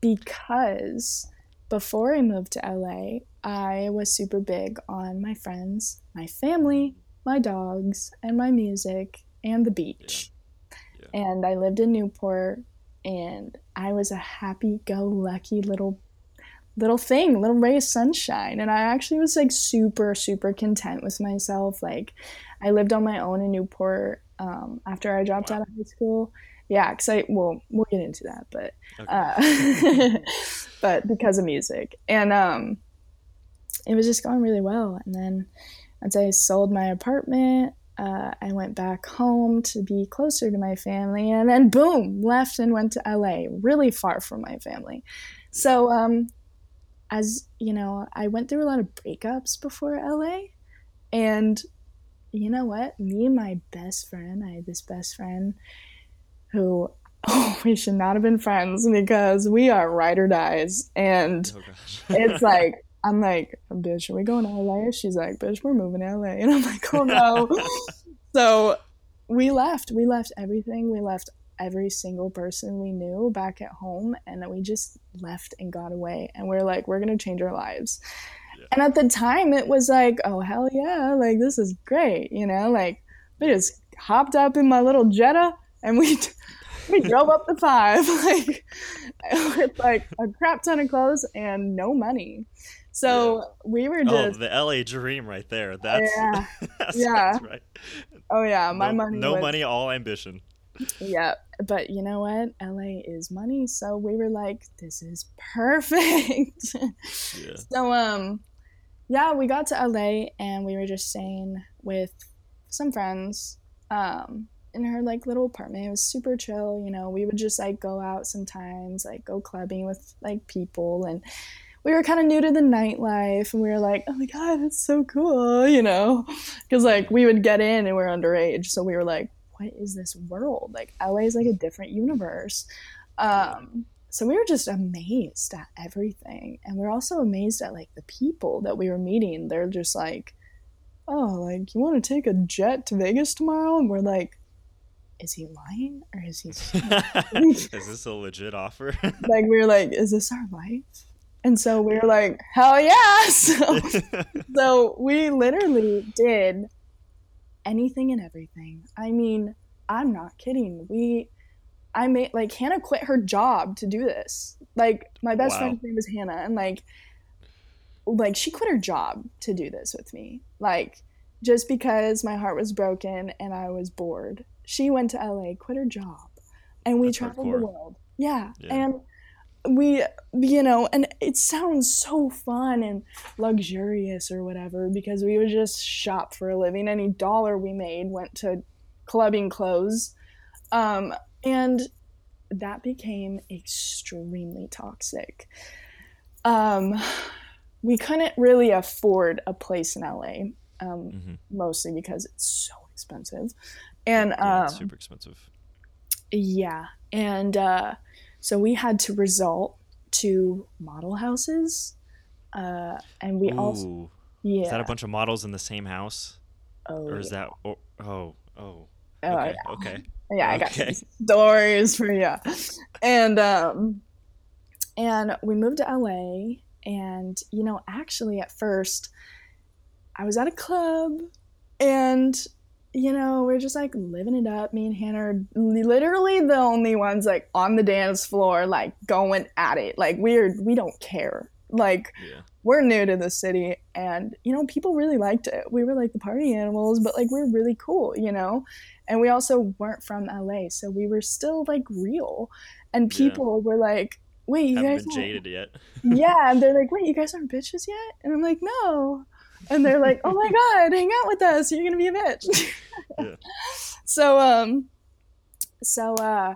because before I moved to LA, I was super big on my friends, my family, my dogs, and my music and the beach. Yeah. And I lived in Newport, and I was a happy-go-lucky little little thing, little ray of sunshine. And I actually was like super, super content with myself. Like, I lived on my own in Newport um, after I dropped Wow. out of high school. Yeah, because I, well, we'll get into that, but, okay. uh, [LAUGHS] but because of music. And um, it was just going really well. And then once I sold my apartment, uh, I went back home to be closer to my family, and then boom, left and went to LA, really far from my family. So, um, as you know, I went through a lot of breakups before LA, and you know what? Me and my best friend, I had this best friend who, [LAUGHS] oh, we should not have been friends because we are ride or dies, and oh it's [LAUGHS] like I'm like, bitch, are we going to LA? She's like, bitch, we're moving to LA. [LAUGHS] And I'm like, oh no. so we left. We left everything. We left every single person we knew back at home and we just left and got away. And we're like, we're gonna change our lives. Yeah. And at the time it was like, oh hell yeah, like this is great, you know, like we just hopped up in my little Jetta and we [LAUGHS] we drove up the five [LAUGHS] like with like a crap ton of clothes and no money. So we were just Oh, just the LA dream right there. That's, yeah, [LAUGHS] that's Yeah. that's right. oh yeah, my no, money. No was, money, all ambition. Yeah, but you know what? LA is money, so we were like, this is perfect. Yeah. so um, yeah, we got to LA and we were just staying with some friends um in her like little apartment. It was super chill, you know. We would just like go out sometimes, like go clubbing with like people and we were kind of new to the nightlife and we were like, oh my god, it's so cool, you know, because like we would get in and we are underage, so we were like, what is this world? Like LA is like a different universe. Um, so we were just amazed at everything, and we're also amazed at like the people that we were meeting. They're just like, oh, like you want to take a jet to Vegas tomorrow? And we're like, is he lying or is he? [LAUGHS] [LAUGHS] is this a legit offer? [LAUGHS] like we were like, is this our life? And so we were like, hell yeah! So, so we literally did anything and everything. I mean, I'm not kidding. We, I made like Hannah quit her job to do this. Like my best Wow. friend's name is Hannah, and like, like she quit her job to do this with me. Like just because my heart was broken and I was bored, she went to LA, quit her job, and we That's traveled hardcore. the world. Yeah, Yeah. and we you know and it sounds so fun and luxurious or whatever because we would just shop for a living any dollar we made went to clubbing clothes um, and that became extremely toxic um, we couldn't really afford a place in la um, Mhm. mostly because it's so expensive and Yeah, um, it's super expensive. yeah, and uh, so we had to resort to model houses, uh, and we also yeah. is that a bunch of models in the same house, oh, or is yeah. that? Oh, oh, oh. Oh, Okay, yeah. okay. I got stories [LAUGHS] for you. And um, and we moved to LA, and you know, actually, at first, I was at a club, and you know, we're just like living it up. Me and Hannah are literally the only ones like on the dance floor, like going at it. Like we're we don't care. Like Yeah. We're new to the city and you know people really liked it. We were like the party animals but like we're really cool you know? And we also weren't from la so we were still like real. And Yeah. people were like wait you Haven't guys been aren't-" jaded yet. [LAUGHS] yeah and they're like [LAUGHS] wait you guys aren't bitches yet? And i'm like no. And they're like oh my god hang out with us. You're gonna be a bitch. Yeah. [LAUGHS] so um so uh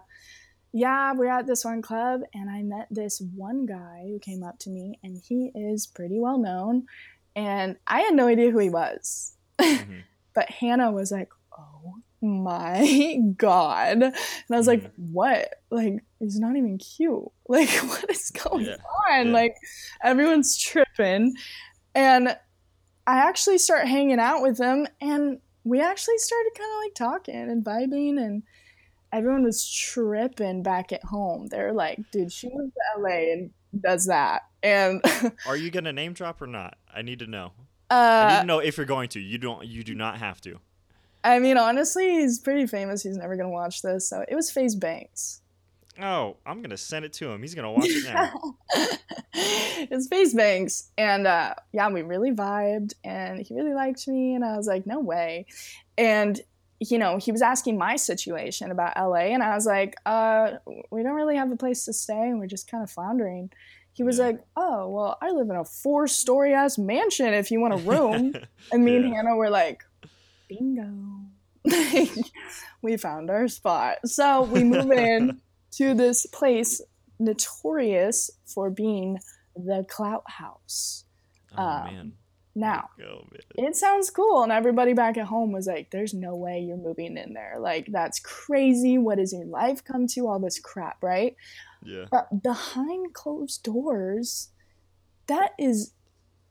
yeah, we're at this one club and I met this one guy who came up to me and he is pretty well known and I had no idea who he was. Mhm. [LAUGHS] but Hannah was like, "Oh my [LAUGHS] god." And I was like, "What? Like he's not even cute. [LAUGHS] Like what is going Yeah. on? Yeah. Like everyone's tripping." And I actually start hanging out with him and we actually started kind of like talking and vibing and everyone was tripping back at home. They're like, "Dude, she moved to LA and does that." And [LAUGHS] Are you gonna name drop or not? I need to know. I need uh to know if you're going to. You don't. You do not have to. I mean, honestly, he's pretty famous. He's never gonna watch this, so it was FaZe Banks. Oh, I'm gonna send it to him. He's gonna watch it now. [LAUGHS] it's FaZe Banks, and uh, yeah, we really vibed, and he really liked me, and I was like, no way, and you know, he was asking my situation about LA, and I was like, uh, we don't really have a place to stay, and we're just kind of floundering. He was Yeah. like, oh, well, I live in a four-story ass mansion. If you want a room, [LAUGHS] and me and Yeah. Hannah were like, bingo. [LAUGHS] we found our spot. So we move in [LAUGHS] to this place notorious for being the Clout House. oh um, man. Now, Oh it sounds cool, and everybody back at home was like, there's no way you're moving in there. Like, that's crazy. What does your life come to? All this crap, right? Yeah. But behind closed doors, that is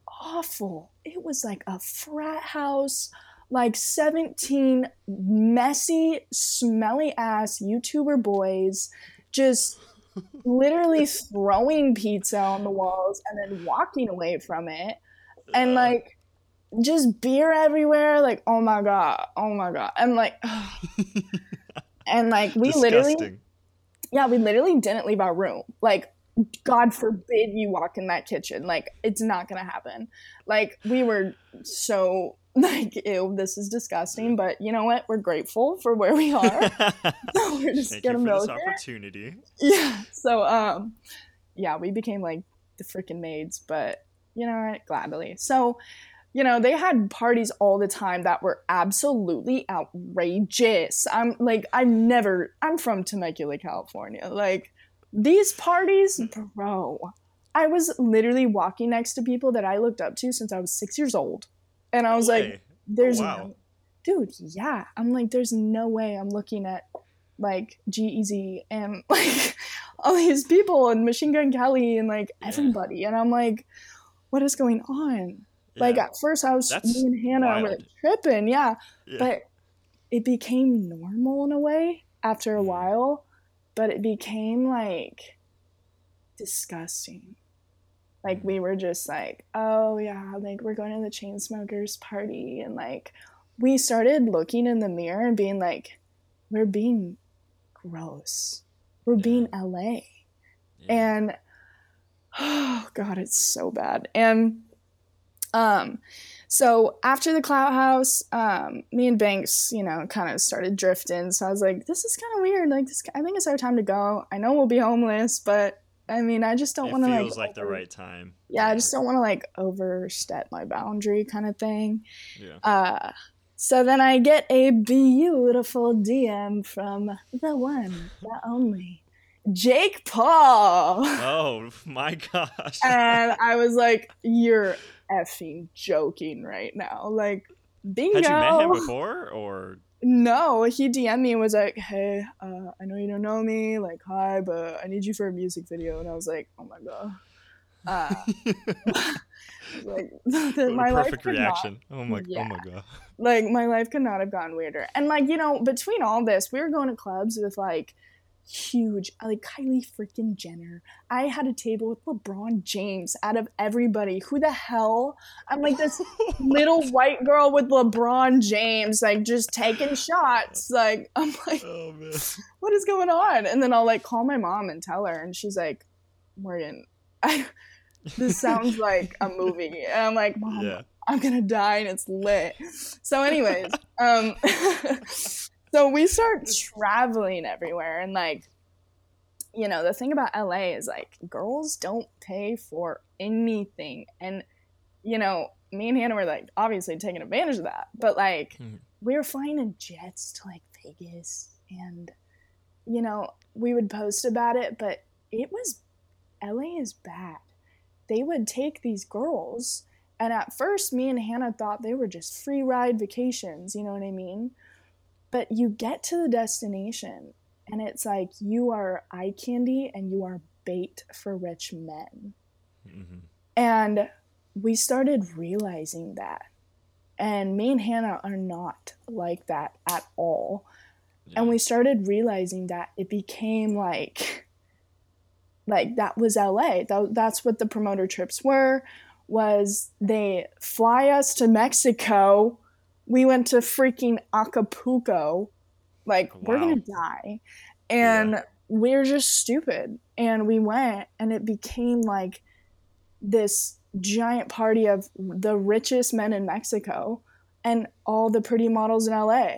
awful. It was like a frat house, like 17 messy, smelly ass YouTuber boys just [LAUGHS] literally throwing pizza on the walls and then walking away from it. And Uh, like, just beer everywhere. Like, oh my God. Oh my God. And like, [SIGHS] and like, we literally yeah, we literally didn't leave our room. Like, God forbid you walk in that kitchen. Like, it's not gonna happen. Like, we were so [LAUGHS] like, ew, this is disgusting. But you know what? We're grateful for where we are. [LAUGHS] [LAUGHS] so we're just Thank you gonna for this it. opportunity. Yeah. So um, yeah, we became like the freaking maids. But you know what? Gladly. So. You know, they had parties all the time that were absolutely outrageous. I'm like, I've never, I'm from Temecula, California. Like, these parties, mm. bro. I was literally walking next to people that I looked up to since I was six years old. And I was No like, way. Oh, there's wow. no, dude, yeah. I'm like, there's no way I'm looking at like G-Eazy and [LAUGHS] like all these people and Machine Gun Kelly and like Yeah. everybody. And I'm like, what is going on? Like at first I was That's me and Hannah were wild. tripping, yeah. Yeah. But it became normal in a way after a Mhm. while, but it became like disgusting. Like we were just like, oh yeah, like we're going to the Chainsmokers party and like we started looking in the mirror and being like, we're being gross. We're Yeah. being LA. Yeah. And oh [GASPS] god, it's so bad. And um so after the clout house, um, me and Banks, you know, kind of started drifting. So I was like, this is kind of weird. Like this I think it's our time to go. I know we'll be homeless, but I mean, I just don't want to like feels like the right time. Yeah, I just don't want to like overstep my boundary kind of thing. Yeah. Uh, so then I get a beautiful DM from the one, the only, Jake Paul. Oh my gosh. [LAUGHS] and I was like, you're effing joking right now. Like, bingo. Had you met him before, or No, he DM'd me and was like, hey, uh, I know you don't know me. Like, hi, but I need you for a music video. And I was like, oh my God. Uh, [LAUGHS] like, [LAUGHS] my perfect could not- reaction? Oh my, Yeah. oh my god. like my life could not have gone weirder. And like, you know, between all this, we were going to clubs with like huge like Kylie freaking Jenner. I had a table with LeBron James out of everybody. Who the hell? I'm like this [LAUGHS] little white girl with LeBron James, like just taking shots. Like I'm like, Oh [LAUGHS] what is going on? And then I'll like call my mom and tell her, and she's like, Morgan, I, this sounds like a movie. [LAUGHS] And I'm like, Mom, Yeah. I'm gonna die and it's lit. So, anyways, um, so we start traveling everywhere, and like, you know, the thing about LA is like girls don't pay for anything, and you know, me and Hannah were like obviously taking advantage of that, but like Mhm. we were flying in jets to like Vegas and you know, we would post about it, but it was LA is bad. They would take these girls, and at first, me and Hannah thought they were just free ride vacations, you know what I mean? But you get to the destination, and it's like you are eye candy and you are bait for rich men. Mm-hmm. And we started realizing that. And me and Hannah are not like that at all. Yeah. And we started realizing that it became like like that was LA. That, that's what the promoter trips were was they fly us to Mexico. We went to freaking Acapulco. Like wow. we're going to die. And yeah. we're just stupid. And we went and it became like this giant party of the richest men in Mexico and all the pretty models in LA.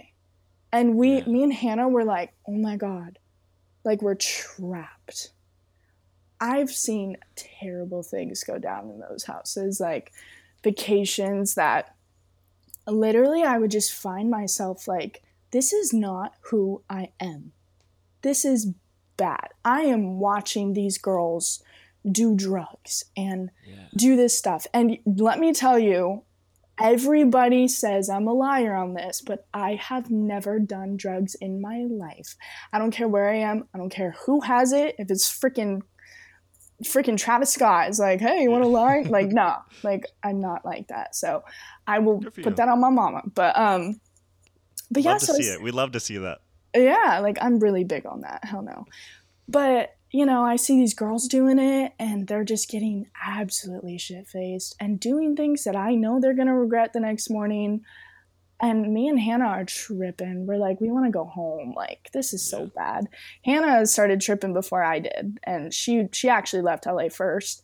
And we, yeah. me and Hannah were like, oh my God, like we're trapped. I've seen terrible things go down in those houses, like vacations that literally I would just find myself like, this is not who I am. This is bad. I am watching these girls do drugs and yeah. do this stuff. And let me tell you, everybody says I'm a liar on this, but I have never done drugs in my life. I don't care where I am. I don't care who has it. If it's freaking freaking Travis Scott is like, hey, you want to lie? [LAUGHS] like, no, like I'm not like that. So I will put you. that on my mama. But um, but love yeah, to so see it. We love to see that. Yeah, like I'm really big on that. Hell no. But you know, I see these girls doing it and they're just getting absolutely shit faced and doing things that I know they're going to regret the next morning. And me and Hannah are tripping. We're like, we want to go home. Like, this is so bad. Hannah started tripping before I did. And she she actually left LA first.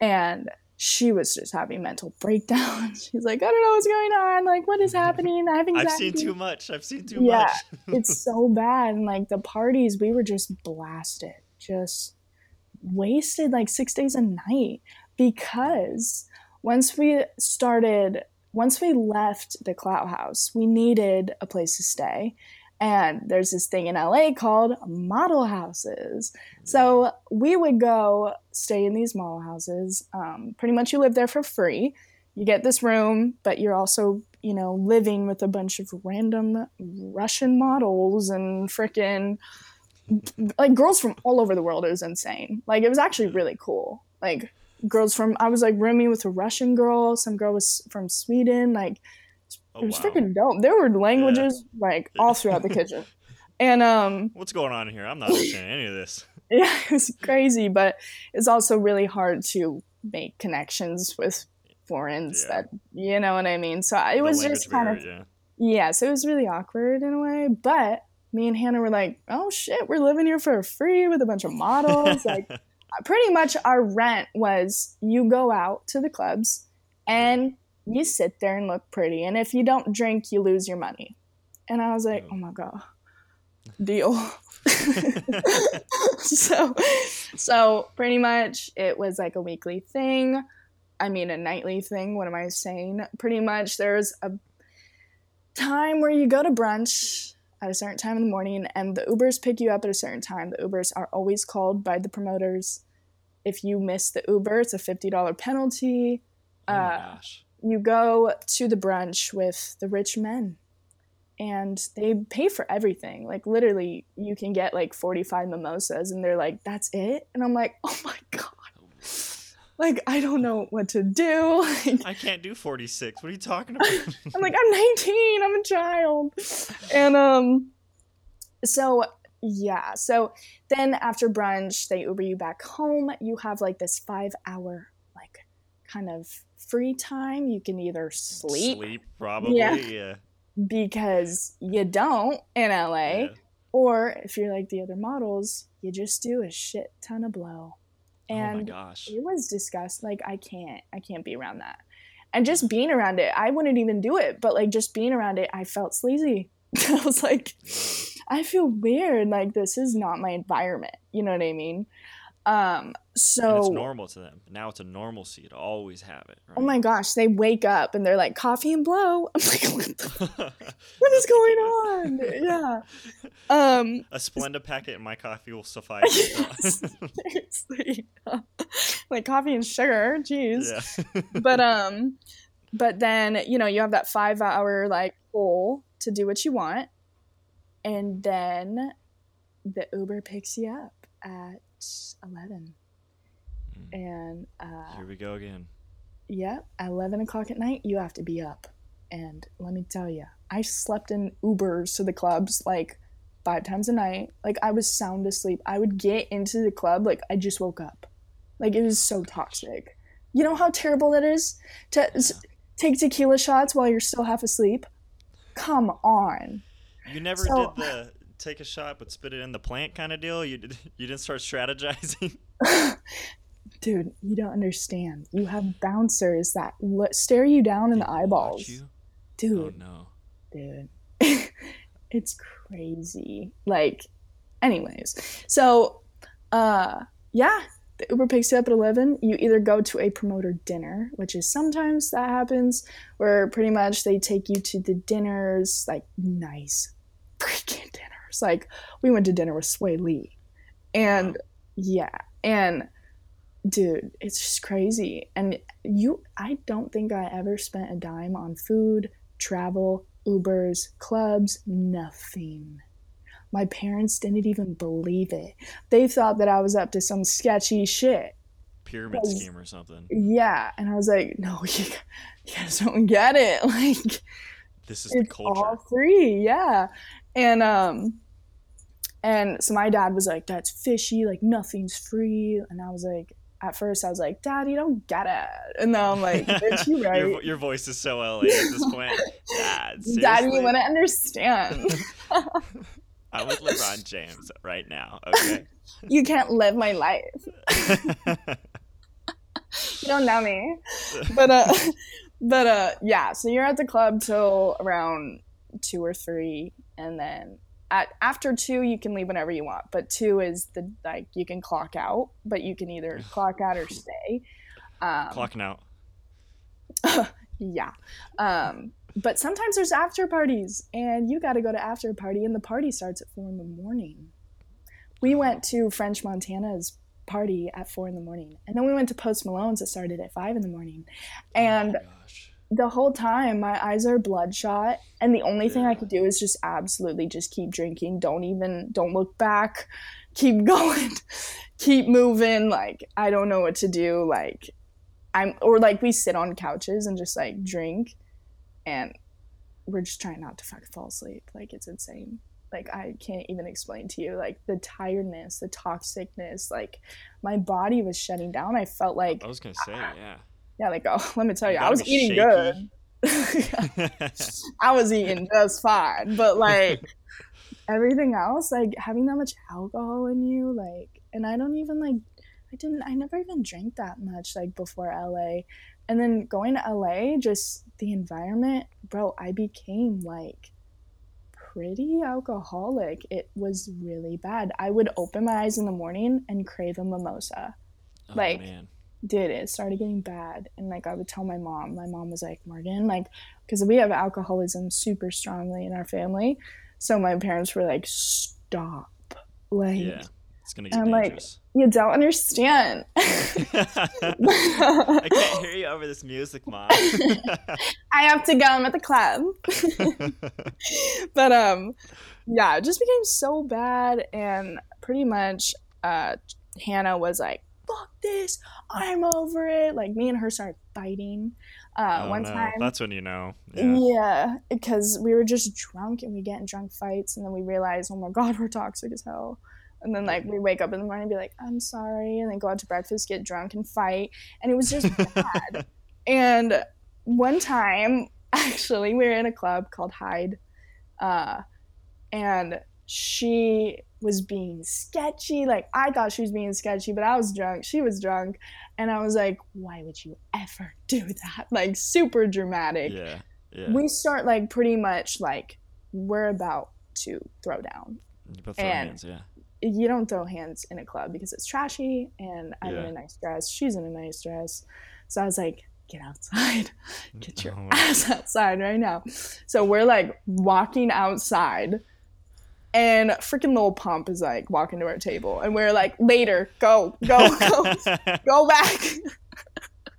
And she was just having mental breakdowns. [LAUGHS] She's like, I don't know what's going on. Like, what is [LAUGHS] happening? I have anxiety. I've seen too much. I've seen too yeah, much. [LAUGHS] it's so bad. And like the parties, we were just blasted just wasted like six days a night because once we started once we left the clout house we needed a place to stay and there's this thing in la called model houses so we would go stay in these model houses um, pretty much you live there for free you get this room but you're also you know living with a bunch of random russian models and freaking like girls from all over the world. It was insane. Like it was actually really cool. Like girls from I was like rooming with a Russian girl. Some girl was from Sweden. Like oh, it was wow. freaking dope. There were languages yeah. like all throughout the kitchen. [LAUGHS] And um, what's going on here? I'm not understanding any of this. [LAUGHS] Yeah, it was crazy, but it's also really hard to make connections with foreigners yeah. that you know what I mean. So it the was just kind of yeah. yeah, so it was really awkward in a way, but me and Hannah were like, oh shit, we're living here for free with a bunch of models. like, [LAUGHS] pretty much our rent was you go out to the clubs and you sit there and look pretty. And if you don't drink, you lose your money. And I was like, oh my God, deal. [LAUGHS] [LAUGHS] so, so pretty much it was like a weekly thing. I mean, a nightly thing. What am I saying? Pretty much there's a time where you go to brunch at a certain time in the morning, and the Ubers pick you up at a certain time. The Ubers are always called by the promoters. If you miss the Uber, it's a $50 penalty. Oh uh, gosh. You go to the brunch with the rich men and they pay for everything. Like literally, you can get like 45 mimosas and they're like, that's it? And I'm like, oh my [LAUGHS] God like I don't know what to do. I can't do 46. What are you talking about? I'm like I'm 19. I'm a child. And um so yeah. So then after brunch, they Uber you back home. You have like this 5 hour like kind of free time. You can either sleep. Sleep probably. Yeah. yeah. Because you don't in LA. Yeah. Or if you're like the other models, you just do a shit ton of blow oh and oh it was disgusting like i can't i can't be around that and just mm. being around it i wouldn't even do it but like just being around it i felt sleazy [LAUGHS] i was like i feel weird like this is not my environment you know what i mean um so and it's normal to them now it's a normalcy to always have it right? oh my gosh they wake up and they're like coffee and blow [LAUGHS] i'm like what, the, what is going on yeah [LAUGHS] Um, A Splenda packet and my coffee will suffice. [LAUGHS] seriously, like coffee and sugar. Jeez. yeah. but um but then you know you have that five hour like goal to do what you want and then the uber picks you up at 11 Mm. and uh Here we go again. yeah at 11 o'clock at night you have to be up. And let me tell you i slept in ubers to the clubs like five times a night. Like i was sound asleep. I would get into the club like i just woke up. Like it was so toxic. You know how terrible that is? To s- take tequila shots while you're still half asleep? Come on You never So- did the take a shot but spit it in the plant kind of deal. You did. [LAUGHS] You didn't start strategizing. [LAUGHS] dude you don't understand you have bouncers that stare you down in the eyeballs you? dude Oh no. dude. [LAUGHS] it's crazy. Like, anyways, so, uh, yeah, the Uber picks you up at 11. You either go to a promoter dinner, which is sometimes that happens, where pretty much they take you to the dinners, like nice freaking dinners. Like, we went to dinner with Swae Lee. And yeah, and dude, it's just crazy. And you, I don't think I ever spent a dime on food, travel, Ubers, clubs, nothing. My parents didn't even believe it. They thought that I was up to some sketchy shit. Pyramid Yes. scheme or something. Yeah, and I was like, no, you, [LAUGHS] you guys don't get it. [LAUGHS] Like, This is the it's culture. all free yeah and um and so my dad was like that's fishy like nothing's free. And i was like at first i was like dad you don't get it. And now i'm like bitch you [LAUGHS] right. your, your voice is so LA at this point. [LAUGHS] Dad, dad you wouldn't understand. [LAUGHS] I'm with LeBron James right now. Okay. you can't live my life. You don't know me. But uh but uh yeah so you're at the club till around two or three and then at after two you can leave whenever you want but two is the like you can clock out but you can either [LAUGHS] clock out or stay. Um Clocking out. [LAUGHS] yeah. Um but sometimes there's after parties and you got to go to after party and the party starts at four in the morning. We went to french montana's party at four in the morning and then we went to post malone's that started at five in the morning. And oh my gosh. The whole time my eyes are bloodshot and the only thing i could do is just absolutely just keep drinking. Don't even don't look back. [LAUGHS] Keep going. [LAUGHS] Keep moving. Like i don't know what to do. Like i'm or like we sit on couches and just like drink and we're just trying not to fucking fall asleep. Like it's insane. Like i can't even explain to you like the tiredness the toxicness. Like my body was shutting down. I felt like I was gonna say, yeah. Yeah like oh [LAUGHS] let me tell you, i was eating shaky. good [LAUGHS] I was eating just fine, but like [LAUGHS] everything else, like having that much alcohol in you, like, and I don't even like, I didn't, I never even drank that much like before LA, and then going to LA, just the environment, bro, I became like pretty alcoholic. It was really bad. I would open my eyes in the morning and crave a mimosa oh, Like- man. Did it started getting bad and like i would tell my mom my mom was like morgan like because we have alcoholism super strongly in our family so my parents were like stop like Yeah. It's gonna get I'm like- you don't understand [LAUGHS] [LAUGHS] I can't hear you over this music, mom. [LAUGHS] i have to go i'm at the club but um yeah it just became so bad and pretty much uh hannah was like fuck this i'm over it like me and her started fighting uh oh, one no. time That's when you know. Yeah. Yeah, because we were just drunk and we get in drunk fights, and then we realize, oh my god, we're toxic as hell. And then like we wake up in the morning and be like, I'm sorry, and then go out to breakfast, get drunk, and fight, and it was just bad. [LAUGHS] and one time, [LAUGHS] actually, we were in a club called Hyde, uh, and she was being sketchy. Like I thought she was being sketchy, but I was drunk. She was drunk, and I was like, why would you ever do that? [LAUGHS] Like super dramatic Yeah. Yeah. we start like pretty much like we're about to throw down. throw and- hands, yeah. You don't throw hands in a club because it's trashy, and I'm in a nice dress. She's in a nice dress, so I was like, "Get outside, [LAUGHS] get your Oh [LAUGHS] ass outside right now." So we're like walking outside, And freaking Lil Pump is like walking to our table, and we're like, later, go, go, go, [LAUGHS] go back.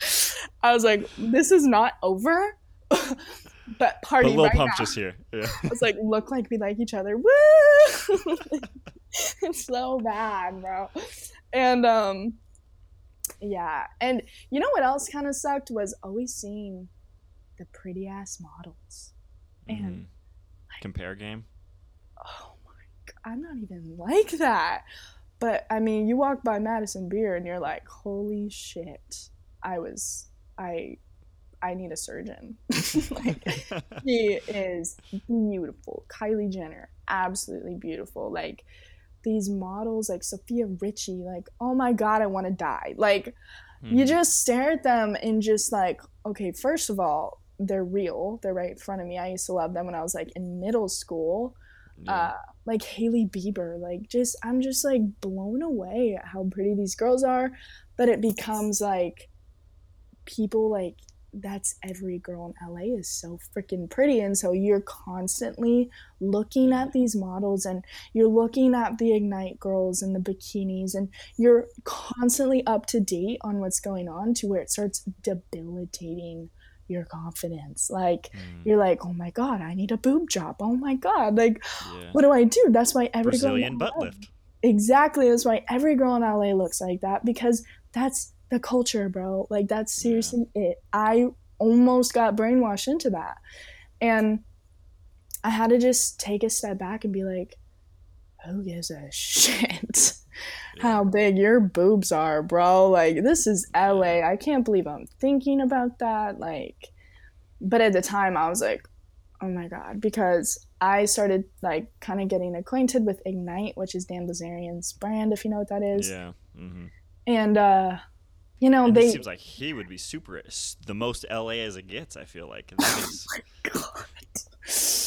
[LAUGHS] I was like, this is not over, [LAUGHS] but party But Lil right Pump's now. just here. Yeah. I was like, look like we like each other. Woo! it's so bad, bro. And um yeah. And you know what else kind of sucked was always seeing the pretty ass models. And Mhm. compare game. I'm not even like that. But I mean, you walk by Madison Beer and you're like, holy shit. I was I I need a surgeon. [LAUGHS] like she is beautiful. Kylie Jenner, absolutely beautiful. Like these models, like Sofia Richie, like oh my god, I want to die. Like you Mhm. just stare at them and just like, okay, first of all, they're real. They're right in front of me. I used to love them when I was like in middle school. Yeah. Uh, like Hailey Bieber, like just I'm just like blown away at how pretty these girls are. But it becomes like people like that's every girl in LA is so freaking pretty and so you're constantly looking at these models and you're looking at the ignite girls and the bikinis and you're constantly up to date on what's going on to where it starts debilitating your confidence. Like Mm, you're like oh my god i need a boob job. Oh my god like yeah. what do i do? That's why every Brazilian girl butt lift. exactly that's why every girl in la looks like that because that's the culture bro. Like that's seriously it. I almost got brainwashed into that. And i had to just take a step back and be like who gives a [LAUGHS] shit how big your boobs are bro like this is la i can't believe i'm thinking about that like but at the time i was like oh my god because i started like kind of getting acquainted with ignite which is dan Bilzerian's brand if you know what that is Yeah. hmm and uh you know And they it seems like he would be super the most LA as it gets. I feel like that [LAUGHS] is God.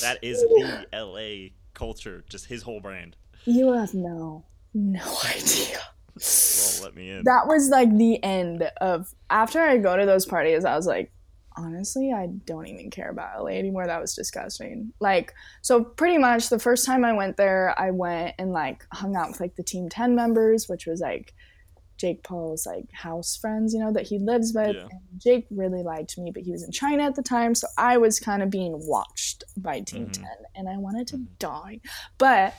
that is the LA culture. Just his whole brand. you have no no [LAUGHS] idea Well, let me in. that was like the end of after I go to those parties, I was like, honestly, I don't even care about LA anymore. That was disgusting. Like, so pretty much the first time I went there, I went and like hung out with like the Team 10 members, which was like Jake Paul's like house friends, you know, that he lives with. Yeah. And Jake really liked me, but he was in China at the time. So I was kind of being watched by Team Mhm. 10 and I wanted to Mhm. die. But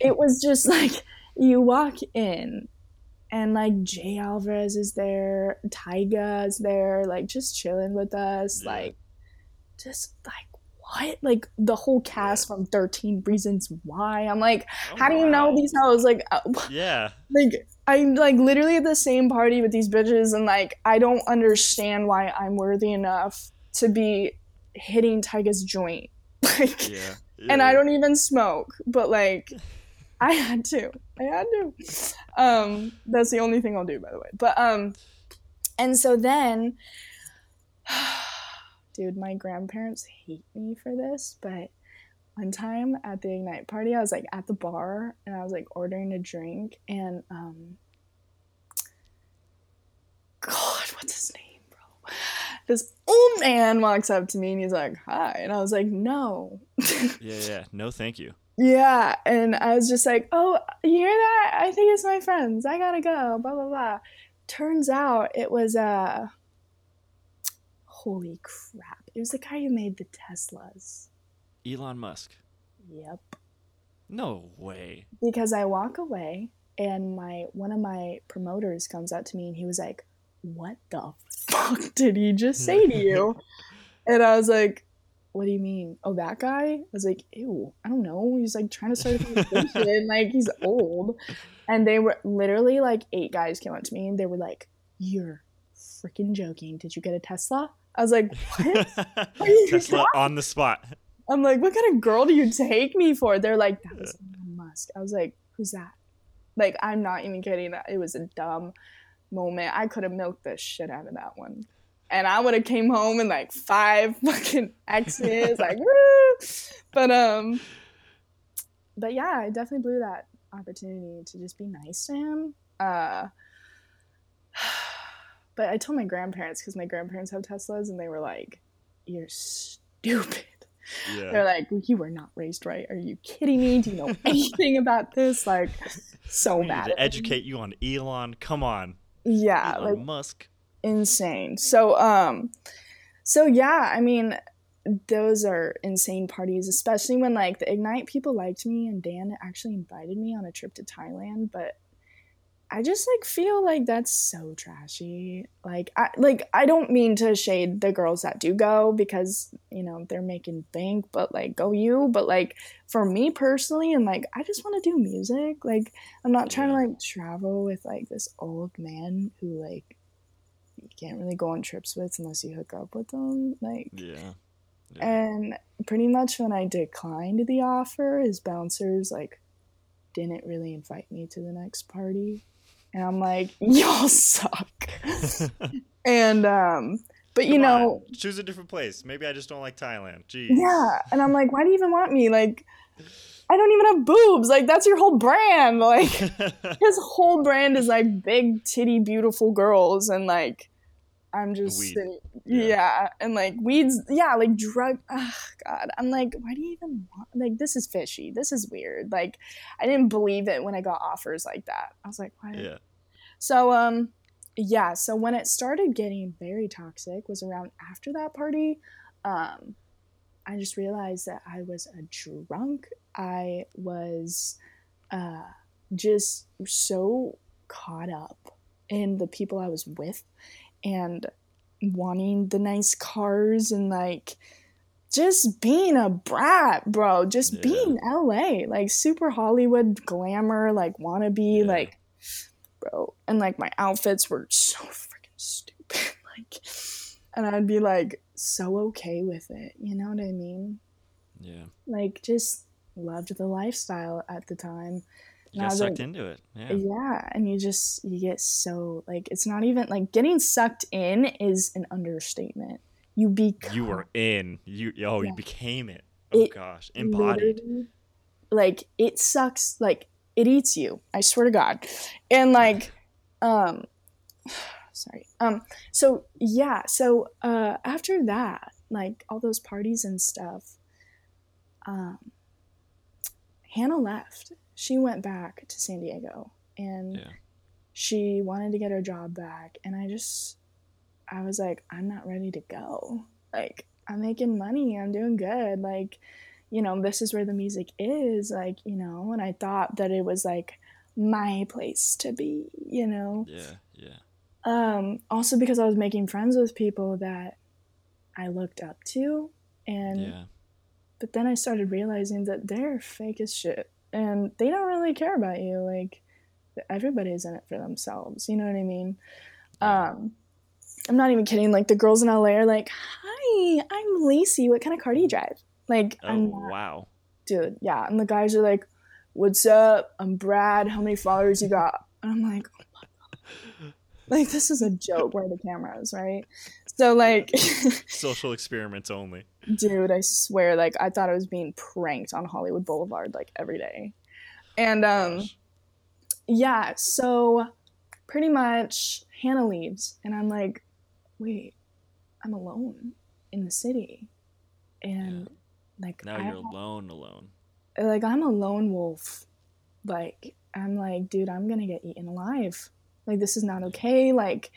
it was just like you walk in and like Jay Alvarrez is there, Tyga is there, like just chilling with us, Yeah. like just like what? Like the whole cast from Thirteen Reasons Why. I'm like, Oh, how do you know these hoes? Like, uh, [LAUGHS] Yeah. like I'm like literally at the same party with these bitches, and like I don't understand why I'm worthy enough to be hitting Tyga's joint, [LAUGHS] like Yeah. and I don't even smoke, but like I had to. I had to. Um that's the only thing I'll do by the way. But um and so then [SIGHS] dude, my grandparents hate me for this, but one time at the Ignite party, I was like at the bar and I was like ordering a drink and um God, what's his name, bro? This old man walks up to me and he's like, "Hi," and I was like, "No." Yeah. Yeah. No, thank you. Yeah, and I was just like, "Oh, you hear that? I think it's my friends. I gotta go." Blah blah blah. Turns out it was uh holy crap! It was the guy who made the Teslas. Elon Musk. Yep. No way. Because I walk away, and my one of my promoters comes up to me, and he was like, "What the fuck did he just say to you?" [LAUGHS] and I was like, what do you mean? Oh, that guy? I was like, ew, I don't know. He's like trying to start a conversation. [LAUGHS] like he's old. And they were literally like eight guys came up to me and they were like, You're freaking joking. Did you get a Tesla? I was like, What? [LAUGHS] Tesla talking- on the spot. I'm like, What kind of girl do you take me for? They're like, That was Elon Musk. I was like, Who's that? Like, I'm not even kidding. That it was a dumb moment. I could have milked the shit out of that one. And I would have came home in like five [LAUGHS] fucking X's, like woo. But um, but yeah, I definitely blew that opportunity to just be nice to him. Uh, [SIGHS] but I told my grandparents because my grandparents have Teslas, and they were like, "You're stupid." Yeah. They're like, you were not raised right. Are you kidding me? Do you know anything about this? Like, so we need mad. to me. educate you on Elon. Come on. Yeah, Elon like Musk. Insane. So um so yeah, I mean those are insane parties, especially when like the Ignite people liked me and Dan actually invited me on a trip to Thailand, but I just like feel like that's so trashy. Like I like I don't mean to shade the girls that do go because, you know, they're making bank, but like go you, but like for me personally and like I just want to do music. Like I'm not trying to like travel with like this old man who like can't really go on trips with unless you hook up with them. Like Yeah. Yeah. and pretty much when I declined the offer, his bouncers like didn't really invite me to the next party. And I'm like, [LAUGHS] y'all suck. [LAUGHS] and um but you Come know, on, choose a different place. Maybe I just don't like Thailand. Jeez. yeah. And I'm like, why do you even want me? Like I don't even have boobs. Like that's your whole brand. Like [LAUGHS] his whole brand is like big titty beautiful girls and like i'm just sitting- Yeah. yeah. and like weeds yeah like drug oh god i'm like why do you even want like this is fishy this is weird like i didn't believe it when i got offers like that i was like what yeah. so um yeah so when it started getting very toxic was around after that party um i just realized that i was a drunk i was uh just so caught up in the people i was with and wanting the nice cars and like just being a brat bro just Yeah. being la like super hollywood glamour like wannabe Yeah. like bro and like my outfits were so freaking stupid [LAUGHS] like and i'd be like so okay with it you know what i mean Yeah. like just loved the lifestyle at the time You got sucked like- into it. Yeah. yeah and you just you get so like it's not even like getting sucked in is an understatement you become You were in. You oh, Yeah. you became it. Oh It gosh. Embodied. like it sucks like it eats you i swear to god and like [LAUGHS] um [SIGHS] sorry um so yeah so uh after that like all those parties and stuff um hannah left she went back to san diego and Yeah. she wanted to get her job back and i just i was like i'm not ready to go like i'm making money i'm doing good like you know this is where the music is like you know and i thought that it was like my place to be you know Yeah. Yeah. um also because i was making friends with people that i looked up to and Yeah. but then I started realizing that they're fake as shit and they don't really care about you. Like everybody's in it for themselves. You know what I mean? Um, I'm not even kidding. Like the girls in LA are like, "Hi, I'm Lacey. What kind of car do you drive?" Like, Oh I'm not, wow. dude. Yeah, and the guys are like, "What's up? I'm Brad. How many followers you got?" And I'm like, "Oh my god!" Like this is a joke. Where the cameras, right? So like. [LAUGHS] Social experiments only. Dude i swear like i thought i was being pranked on hollywood boulevard like every day and um Gosh. yeah so pretty much hannah leaves and i'm like wait i'm alone in the city and like Now I, you're alone. Alone. like i'm a lone wolf like i'm like dude i'm gonna get eaten alive like this is not okay like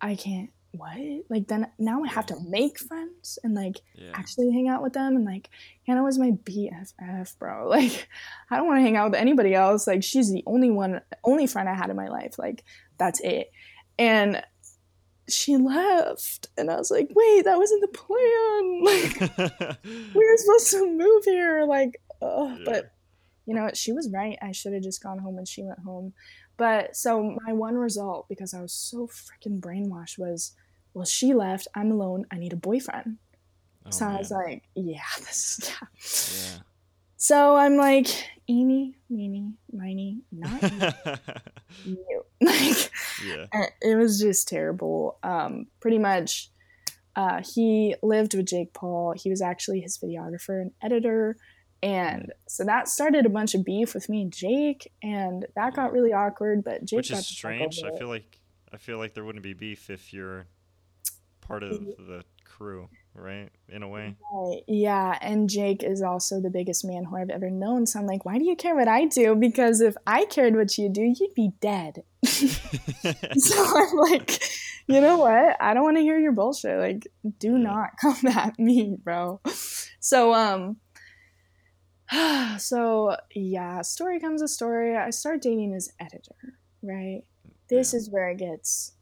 i can't what like then now i have to make friends and like Yeah. actually hang out with them and like Hannah was my BFF, bro. [LAUGHS] Like I don't want to hang out with anybody else. Like she's the only one only friend I had in my life. Like that's it. And she left and I was like, "Wait, that wasn't the plan." [LAUGHS] Like [LAUGHS] we were supposed to move here like. Yeah. but you know? She was right. I should have just gone home when she went home. But so my one result because I was so freaking brainwashed was well, she left. I'm alone. I need a boyfriend. Oh, So I was like, yeah, [LAUGHS] this is, yeah. yeah. So I'm like, eeny, meeny, miny, not [LAUGHS] you. [LAUGHS] like, yeah. it was just terrible. Um, pretty much, uh, he lived with Jake Paul. He was actually his videographer and editor. And so that started a bunch of beef with me and Jake, and that got really awkward. But Jake Which is strange. I feel like I feel like there wouldn't be beef if you're part of the crew. right? In a way. Right. Yeah, and Jake is also the biggest man whore I've ever known. So I'm like, why do you care what I do? Because if I cared what you do, you'd be dead. [LAUGHS] so [LAUGHS] I'm like, you know what? I don't want to hear your bullshit. Like, do not [LAUGHS] come at me, bro. So um [SIGHS] so yeah, story comes a story. I start dating his editor, right? This Yeah. is where it gets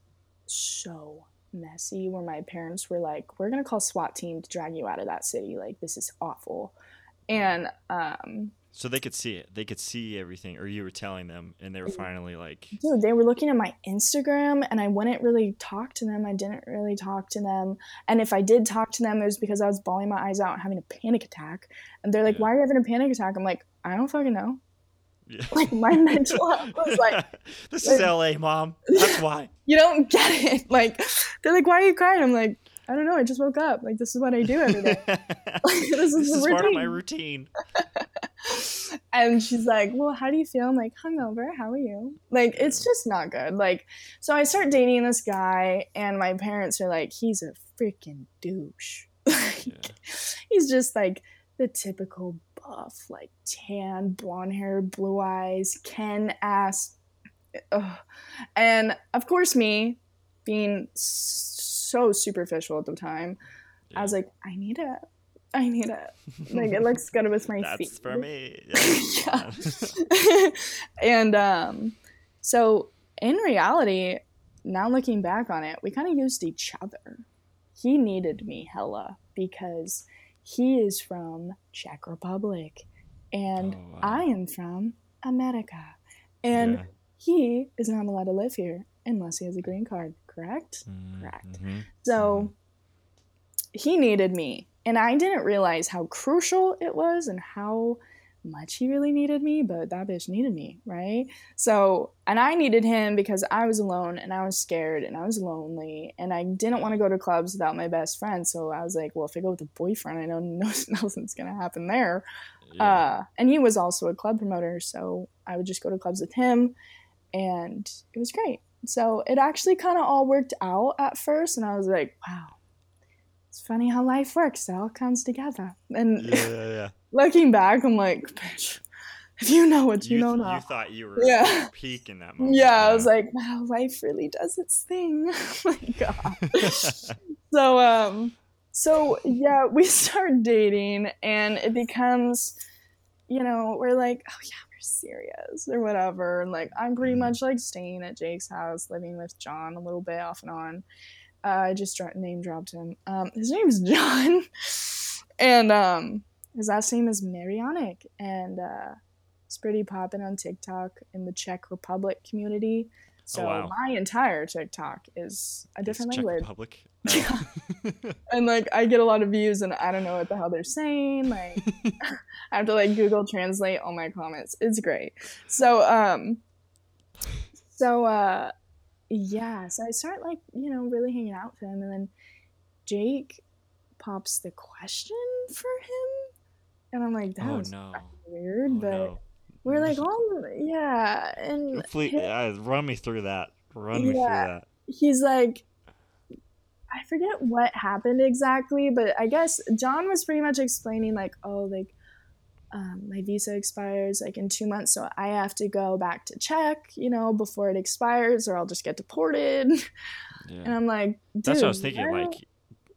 so messy where my parents were like, We're gonna call SWAT team to drag you out of that city. Like this is awful. And um so they could see it. They could see everything, or you were telling them, and they were finally like, dude, they were looking at my Instagram and I wouldn't really talk to them. I didn't really talk to them. And if I did talk to them, it was because I was bawling my eyes out and having a panic attack. And they're like, Yeah. Why are you having a panic attack? I'm like, I don't fucking know. Yeah. Like my [LAUGHS] mental health was like, [LAUGHS] this is L.A., mom. That's why. [LAUGHS] you don't get it. Like they're like, Why are you crying? I'm like, I don't know, I just woke up. Like this is what I do every day. this is is the part of my routine. routine. and she's like, "Well, how do you feel?" I'm like, "Hungover. How are you?" Like, it's just not good. Like, so I start dating this guy, and my parents are like, "He's a freaking douche." Like, Yeah. He's just like the typical buff, like tan, blonde hair, blue eyes, Ken ass. Ugh. And of course, me being so superficial at the time, I was like, "I need it. I need it. [LAUGHS] Like, it looks good with my That's feet." for me. [LAUGHS] Yeah. [LAUGHS] and um, so in reality, now looking back on it, we kind of used each other. He needed me hella because he is from Czech Republic and Oh, wow. I am from America. And Yeah. he is not allowed to live here unless he has a green card, correct? correct. Mhm. So he needed me. And I didn't realize how crucial it was and how much he really needed me, but that bitch needed me, right? So, and I needed him because I was alone and I was scared and I was lonely and I didn't want to go to clubs without my best friend. So I was like, well, if I go with a boyfriend, I [LAUGHS] know nothing's going to happen there. Yeah. Uh, and he was also a club promoter, so I would just go to clubs with him, and it was great. So it actually kind of all worked out at first, and I was like, wow, it's funny how life works. It all comes together. And yeah, yeah, yeah. [LAUGHS] looking back, I'm like, bitch, if you know what you, You, know th- now. you thought you were Yeah. peak in that moment. yeah, I was like, wow, life really does its thing. [LAUGHS] oh my [LAUGHS] god. so um so yeah we start dating and it becomes you know we're like oh yeah we're serious or whatever and like i'm pretty Mhm. much like staying at jake's house living with john a little bit off and on uh, i just name dropped him um his name's [LAUGHS] john and um his last name is marianic and uh it's pretty popping on tiktok in the czech republic community so wow. my entire tiktok is a It's different Czech language Republic. [LAUGHS] Yeah. [LAUGHS] and like I get a lot of views and I don't know what the hell they're saying. Like I have to like Google translate all my comments. It's great. So um so uh yeah, so I start like, you know, really hanging out with him and then Jake pops the question for him. And I'm like, that oh was no. weird, Oh, but no. we're like, oh yeah, and Please, him- uh, run me through that. Run me through that. he's like I forget what happened exactly, but I guess John was pretty much explaining like, oh, like um, my visa expires like in two months, so I have to go back to Czech, you know, before it expires, or I'll just get deported. [LAUGHS] And I'm like, Dude, That's what I was thinking. what? Like,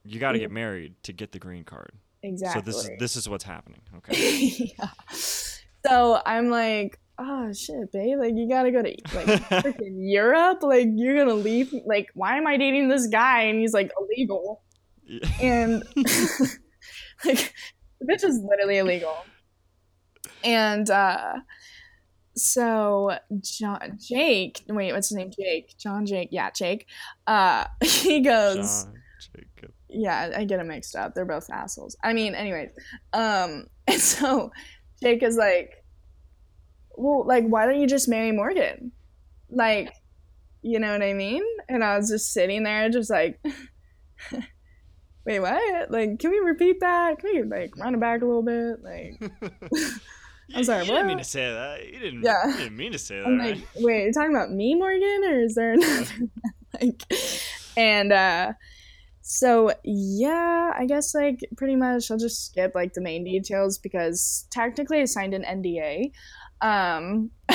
you got to get married to get the green card. exactly. So this is this is what's happening. [LAUGHS] Okay. yeah. So I'm like, oh shit, babe, like you gotta go to like [LAUGHS] freaking Europe. Like you're gonna leave. Like why am I dating this guy and he's like illegal? Yeah. and like the bitch is literally illegal and uh so john jake wait what's his name? Jake john jake yeah jake uh [LAUGHS] he goes John yeah i get them mixed up. They're both assholes. I mean anyways um [LAUGHS] and so jake is like well like why don't you just marry morgan? Like you know what i mean? And i was just sitting there just like [LAUGHS] wait what? Like can we repeat that? Can we like run it back a little bit? Like You- sorry, You didn't mean to say that. You didn't. Yeah. You didn't mean to say that. I'm right? like, wait, you're talking about me, Morgan, or is there another [LAUGHS] like? And uh, so yeah, I guess like pretty much I'll just skip like the main details because technically I signed an NDA. Um, [LAUGHS]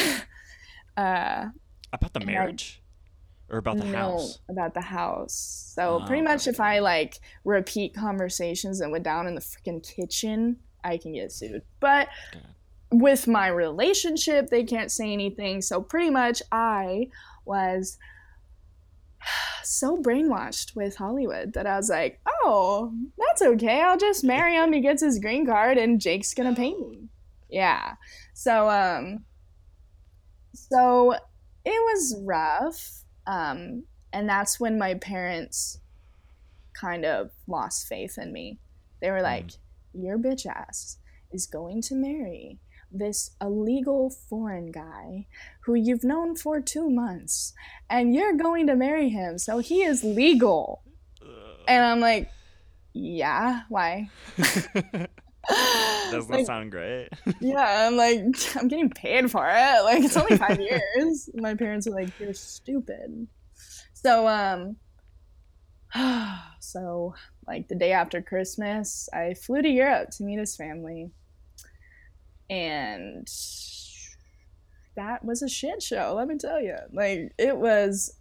uh, About the And I- marriage? Or about the no, house? about the house. So Oh, pretty much okay. if I like repeat conversations that went down in the freaking kitchen, I can get sued. But. With my relationship, they can't say anything. So pretty much I was [SIGHS] so brainwashed with Hollywood that I was like, oh, that's okay. I'll just marry him. He gets his green card and Jake's gonna pay me. Yeah. So um so it was rough. Um and that's when my parents kind of lost faith in me. They were like, Your bitch ass is going to marry this illegal foreign guy who you've known for two months, and you're going to marry him, so he is legal. And I'm like, Yeah, why? [LAUGHS] Does [LAUGHS] not Like, sound great. [LAUGHS] yeah, I'm like, I'm getting paid for it. Like, it's only five years. My parents are like, you're stupid. So, um, [SIGHS] so like the day after Christmas, I flew to Europe to meet his family, and that was a shit show. Let me tell you, like, it was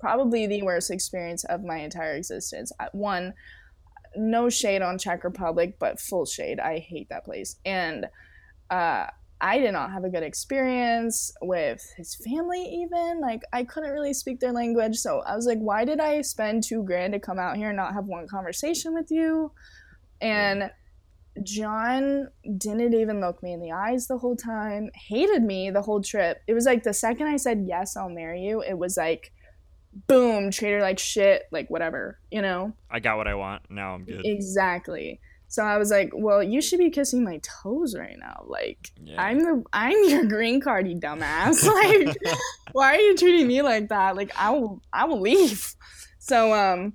probably the worst experience of my entire existence. One, no shade on Czech Republic, but full shade. I hate that place. And uh, I did not have a good experience with his family, even. Like, I couldn't really speak their language. So I was like, why did I spend two grand to come out here and not have one conversation with you? And John didn't even look me in the eyes the whole time, hated me the whole trip. It was like the second I said, yes, I'll marry you, it was like, boom, treat her like shit, like whatever, you know? I got what I want. Now I'm good. Exactly. So I was like, well, you should be kissing my toes right now. Like, Yeah. I'm the I'm your green card, you dumbass. [LAUGHS] Like, why are you treating me like that? Like, I will I will leave. So um,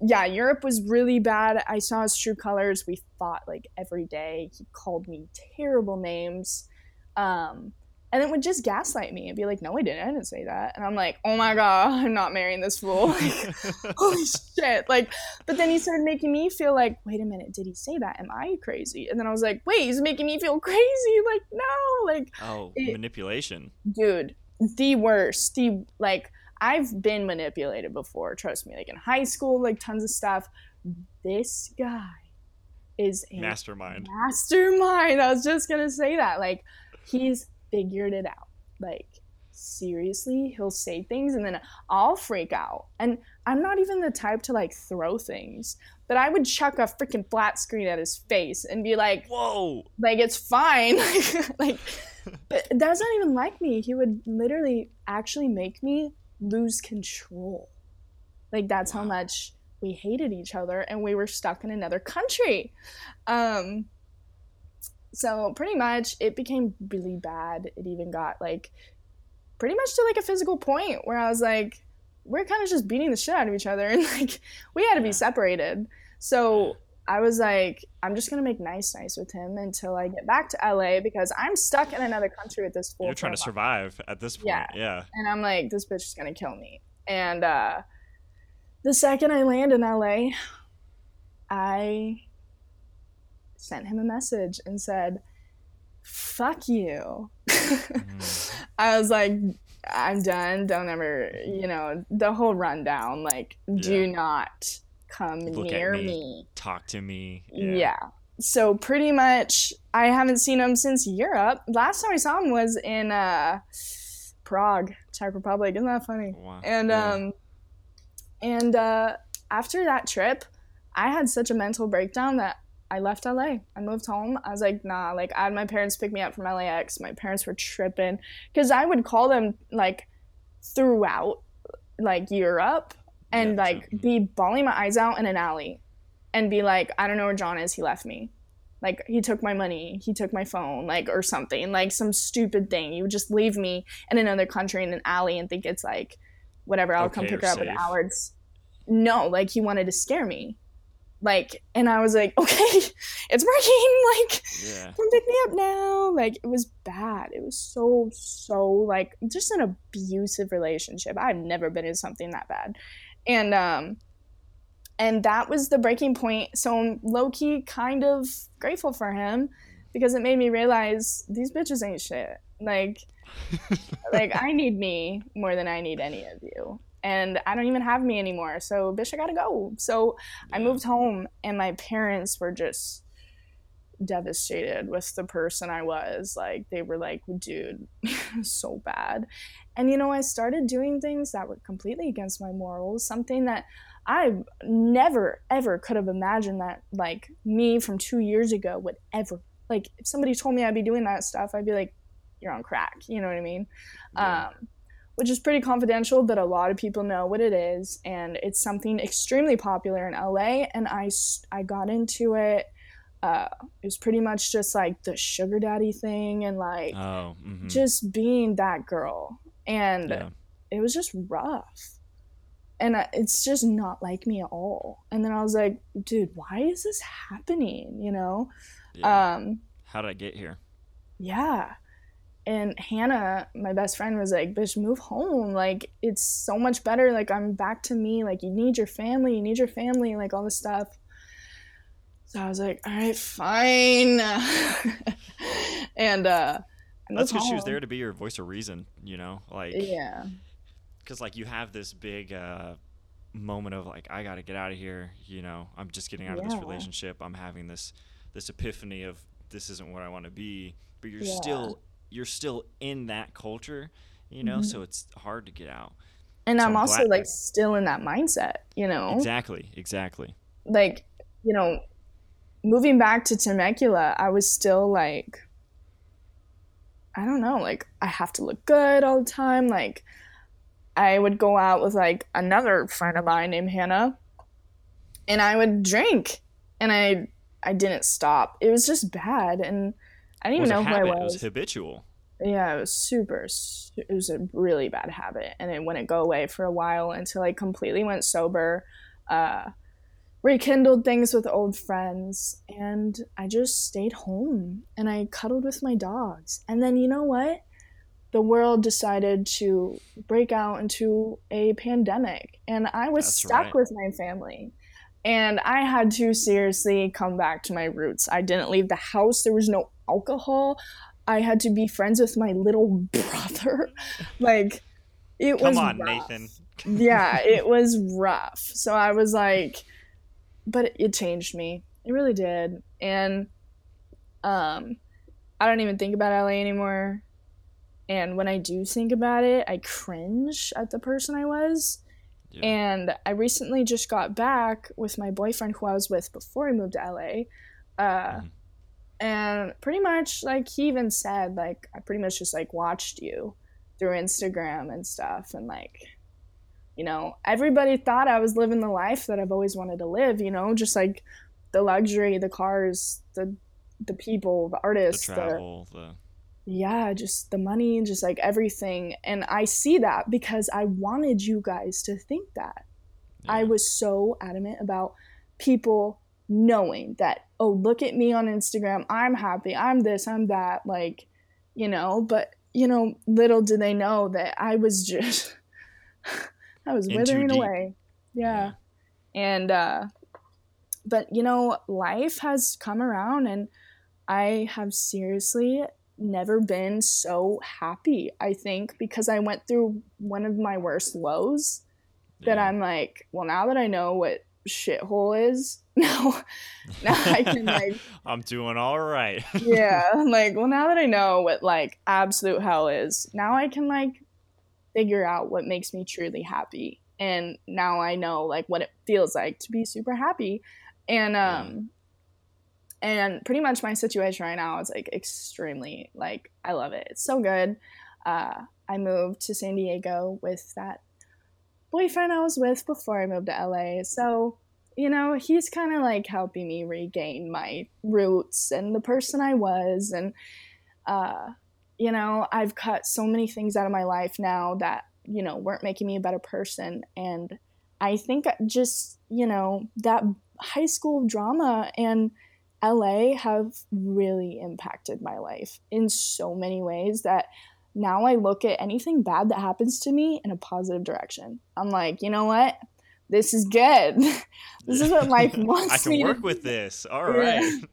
yeah, Europe was really bad. I saw his true colors. We fought like every day. He called me terrible names. Um, and it would just gaslight me and be like, "No, I didn't. I didn't say that." And I'm like, "Oh my god, [LAUGHS] I'm not marrying this fool." [LAUGHS] Like, [LAUGHS] holy shit like but then he started making me feel like wait a minute did he say that am i crazy and then i was like wait he's making me feel crazy like no like oh, It- manipulation. dude the worst the like i've been manipulated before trust me like in high school like tons of stuff this guy is a Mastermind. mastermind. I was just gonna say that. Like, he's figured it out. Like, seriously, he'll say things and then I'll freak out. And I'm not even the type to like throw things, but I would chuck a freaking flat screen at his face and be like, Whoa. like it's fine. [LAUGHS] like, but that's not even like me. He would literally actually make me lose control. Like that's how much we hated each other and we were stuck in another country. Um so pretty much it became really bad. It even got like pretty much to like a physical point where I was like we're kind of just beating the shit out of each other [LAUGHS] and like we had to be separated. So I was like, I'm just gonna make nice nice with him until I get back to LA because I'm stuck in another country with this fool. You're trying to survive at this point. Yeah. Yeah. And I'm like, this bitch is gonna kill me. And uh the second I land in LA, I sent him a message and said, Fuck you. Mm. [LAUGHS] I was like, I'm done. Don't ever, you know, the whole rundown. Like, do not come Look near me. me. Talk to me. Yeah. So pretty much I haven't seen him since Europe. Last time I saw him was in uh Prague, Czech Republic. Isn't that funny? Wow. And Yeah. um and uh after that trip, I had such a mental breakdown that I left LA. I moved home. I was like, nah, like I had my parents pick me up from LAX. My parents were tripping because I would call them like throughout like Europe and Yeah, like true. be bawling my eyes out in an alley and be like, I don't know where John is. He left me. Like he took my money, he took my phone, like or something, like some stupid thing. You would just leave me in another country in an alley and think it's like whatever. I'll come pick her up in hours. No, like he wanted to scare me. Like, and I was like, [LAUGHS] okay, it's working. [LAUGHS] Like, Yeah. come pick me up now. Like, it was bad. It was so, so like just an abusive relationship. I've never been in something that bad. And um and that was the breaking point. So I'm low key kind of grateful for him because it made me realize these bitches ain't shit. Like, [LAUGHS] like I need me more than I need any of you. And I don't even have me anymore. So, bitch, I gotta go. So. I moved home, and my parents were just devastated with the person I was. Like, they were like, dude, [LAUGHS] so bad. And, you know, I started doing things that were completely against my morals, something that I never, ever could have imagined that, like, me from two years ago would ever, like, if somebody told me I'd be doing that stuff, I'd be like, you're on crack. You know what I mean? Yeah. Um, which is pretty confidential, but a lot of people know what it is. And it's something extremely popular in LA. And I, I got into it. Uh, it was pretty much just like the sugar daddy thing and like oh, mm-hmm. just being that girl. And yeah. it was just rough. And it's just not like me at all. And then I was like, dude, why is this happening? You know? Yeah. Um, How did I get here? Yeah and Hannah, my best friend, was like, "Bitch, move home. Like, it's so much better. Like, I'm back to me. Like, you need your family. You need your family. Like, all this stuff." So I was like, "All right, fine." [LAUGHS] and uh, that's because she was there to be your voice of reason. You know, like yeah, because like you have this big uh, moment of like, I got to get out of here. You know, I'm just getting out yeah. of this relationship. I'm having this this epiphany of this isn't what I want to be. But you're yeah. still you're still in that culture, you know, mm-hmm. so it's hard to get out. And so I'm, I'm also like still in that mindset, you know. Exactly, exactly. Like, you know, moving back to Temecula, I was still like I don't know, like I have to look good all the time. Like I would go out with like another friend of mine named Hannah and I would drink and I I didn't stop. It was just bad and I didn't even know who I was. It was habitual. Yeah, it was super. It was a really bad habit, and it wouldn't go away for a while until I completely went sober. Uh, rekindled things with old friends, and I just stayed home and I cuddled with my dogs. And then you know what? The world decided to break out into a pandemic, and I was That's stuck right. with my family. And I had to seriously come back to my roots. I didn't leave the house. There was no alcohol. I had to be friends with my little [LAUGHS] brother. like it Come was Come on, rough. Nathan. yeah, [LAUGHS] it was rough. So I was like but it changed me. It really did. And um I don't even think about LA anymore. And when I do think about it, I cringe at the person I was. Yeah. And I recently just got back with my boyfriend who I was with before I moved to LA. Uh, mm and pretty much like he even said like i pretty much just like watched you through instagram and stuff and like you know everybody thought i was living the life that i've always wanted to live you know just like the luxury the cars the the people the artists the travel the, the... yeah just the money just like everything. And i see that because i wanted you guys to think that. Yeah. i was so adamant about people knowing that oh look at me on instagram. I'm happy. I'm this i'm that like you know but you know little do they know that i was [LAUGHS] just i was withering away yeah. yeah and uh but you know life has come around and i have seriously never been so happy i think because i went through one of my worst lows yeah. that i'm like well now that i know what shithole is [LAUGHS] now now i can [LAUGHS] like i'm doing all right [LAUGHS] yeah like well now that i know what like absolute hell is now i can like figure out what makes me truly happy. And now i know like what it feels like to be super happy. And um and pretty much my situation right now is like extremely like i love it. It's so good. Uh i moved to san diego with that boyfriend I was with before I moved to LA. So, you know, he's kind of like helping me regain my roots and the person I was. And, uh, you know, I've cut so many things out of my life now that, you know, weren't making me a better person. And I think just, you know, that high school drama and LA have really impacted my life in so many ways that now I look at anything bad that happens to me in a positive direction. I'm like, you know what? this is good. [LAUGHS] this is what life [LAUGHS] wants I can work with this. All right.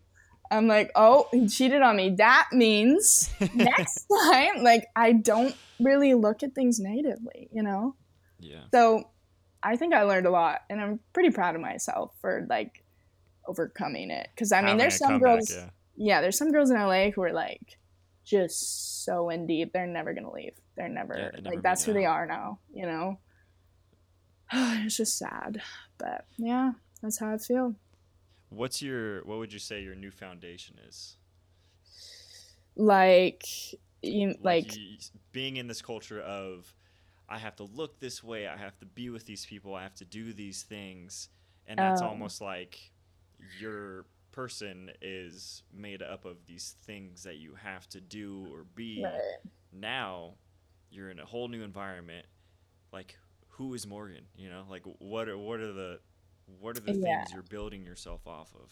I'm like, oh, he cheated on me. That means [LAUGHS] next time, like, I don't really look at things negatively, you know? Yeah. So I think I learned a lot, and I'm pretty proud of myself for like overcoming it. Because I mean, Having there's some girls, yeah. yeah, there's some girls in LA who are like just so in deep, they're never gonna leave. They're never Yeah, never like that's who it they are now, you know? [SIGHS] it's just sad, but yeah, that's how I feel. What's your what would you say your new foundation is? Like, you, like, you- being in this culture of I have to look this way, I have to be with these people, I have to do these things, and that's Oh. almost like your person is made up of these things that you have to do or be. right. Now you're in a whole new environment. Like who is Morgan? You know, like what are what are the what are the Yeah. things you're building yourself off of?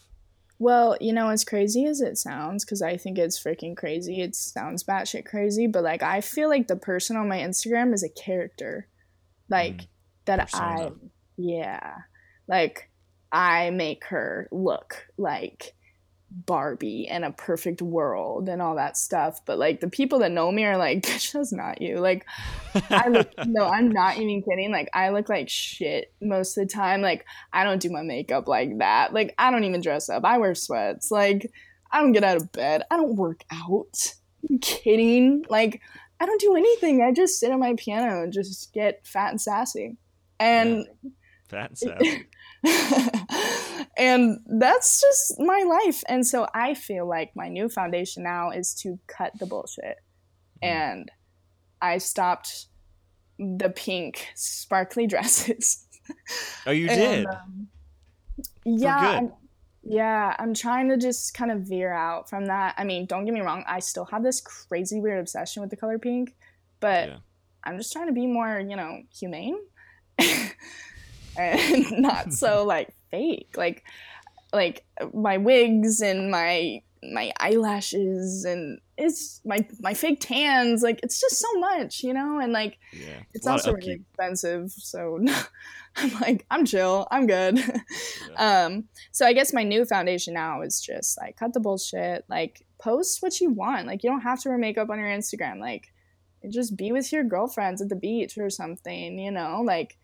Well, you know, as crazy as it sounds, because I think it's freaking crazy. It sounds batshit crazy, but like I feel like the person on my Instagram is a character, like Mm, that I, yeah, like I make her look like Barbie and a perfect world and all that stuff. But like the people that know me are like, [LAUGHS] bitch, that's not you. Like I look, [LAUGHS] no, I'm not even kidding. Like I look like shit most of the time. Like I don't do my makeup like that. Like I don't even dress up. I wear sweats. Like I don't get out of bed. I don't work out. You kidding? Like I don't do anything. I just sit at my piano and just get fat and sassy. And Fat and sassy. [LAUGHS] [LAUGHS] and that's just my life. And so I feel like my new foundation now is to cut the bullshit. Mhm. And I stopped the pink sparkly [LAUGHS] dresses. Oh, you And, did. um, yeah. good. I'm, yeah, I'm trying to just kind of veer out from that. I mean, don't get me wrong, I still have this crazy weird obsession with the color pink, but Yeah. I'm just trying to be more, you know, humane [LAUGHS] and [LAUGHS] not so [LAUGHS] like fake. Like like my wigs and my my eyelashes and it's my my fake tans like it's just so much you know? And like yeah. it's also really expensive so [LAUGHS] i'm like i'm chill. I'm good. Um so i guess my new foundation now is just like cut the bullshit like post what you want. Like you don't have to wear makeup on your instagram. Like just be with your girlfriends at the beach or something you know? Like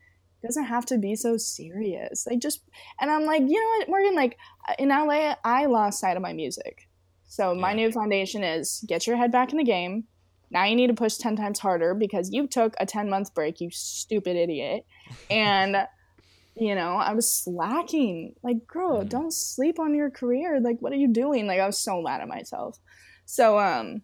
doesn't have to be so serious. Like just and i'm like you know what morgan? Like in la i lost sight of my music. So my Yeah. new foundation is get your head back in the game. Now you need to push 10 times harder because you took a 10 month break you stupid idiot. And [LAUGHS] you know i was slacking. Like girl Mhm. don't sleep on your career. Like what are you doing? Like i was so mad at myself. So um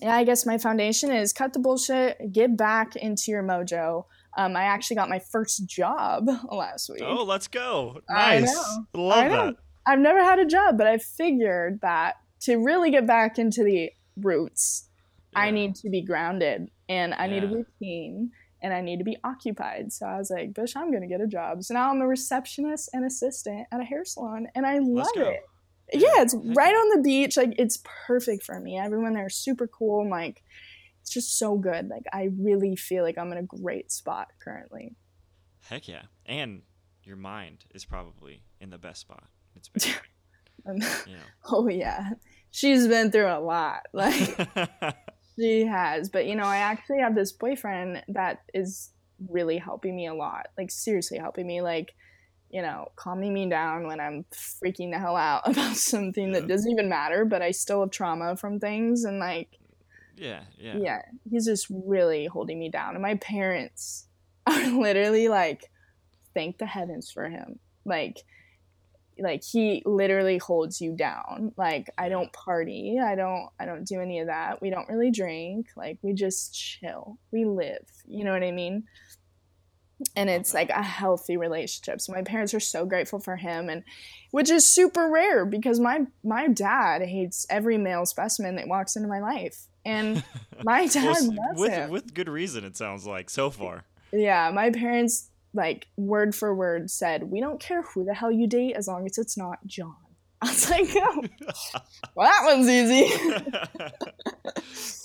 yeah i guess my foundation is cut the bullshit get back into your mojo um, i actually got my first job [LAUGHS] last week Oh, let's go. I Nice. know. Love I know. that. I've never had a job, but I figured that to really get back into the roots, I need to be grounded and I need a routine and I need to be occupied. So I was like, Bish, I'm going to get a job. So now I'm a receptionist and assistant at a hair salon and I love it. Yeah, it's right on the beach. Like, it's perfect for me. Everyone there is super cool. and, like, it's just so good. Like, I really feel like I'm in a great spot currently. Heck yeah. And your mind is probably in the best spot. It's [LAUGHS] been, [LAUGHS] you oh, yeah. She's been through a lot. [LAUGHS] Like. She has, but you know, I actually have this boyfriend that is really helping me a lot. Like seriously helping me like, you know, calming me down when I'm freaking the hell out about something that doesn't even matter, but I still have trauma from things and like yeah, yeah. yeah, he's just really holding me down. And my parents [LAUGHS] are literally like thank the heavens for him. Like like he literally holds you down. Like I don't party. I don't I don't do any of that. We don't really drink. Like we just chill. We live. You know what I mean? And it's uh-huh. like a healthy relationship. So my parents are so grateful for him and which is super rare because my my dad hates every male specimen that walks into my life. And [LAUGHS] my dad Well, loves with him. with good reason. It sounds like so far. Yeah, my parents like word for word said, "We don't care who the hell you date as long as it's not John." [LAUGHS] I was like, "Oh, [LAUGHS] well, that one's easy."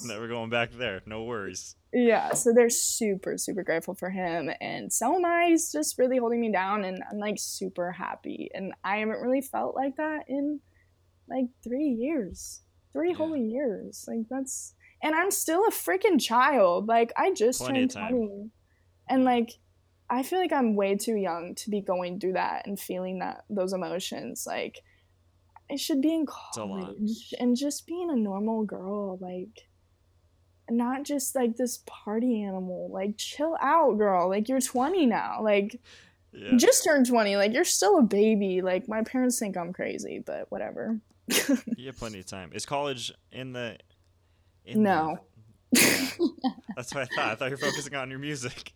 Never going back there. No worries. Yeah, so they're super, super grateful for him. And so am I. He's just really holding me down, and I'm like super happy. And I haven't really felt like that in like three years, three Yeah. whole years. Like, that's, and I'm still a freaking child. Like, I just Plenty turned 20. And like, I feel like I'm way too young to be going through that and feeling that, those emotions. Like, I should be in college and just being a normal girl. Like, not just like this party animal. Like, chill out, girl. Like, you're 20 now. Like, Yeah. just turned 20. Like, you're still a baby. Like, my parents think I'm crazy, but whatever. [LAUGHS] You have plenty of time. Is college in the? In No. The, [LAUGHS] Yeah. That's what I thought. I thought you were focusing on your music.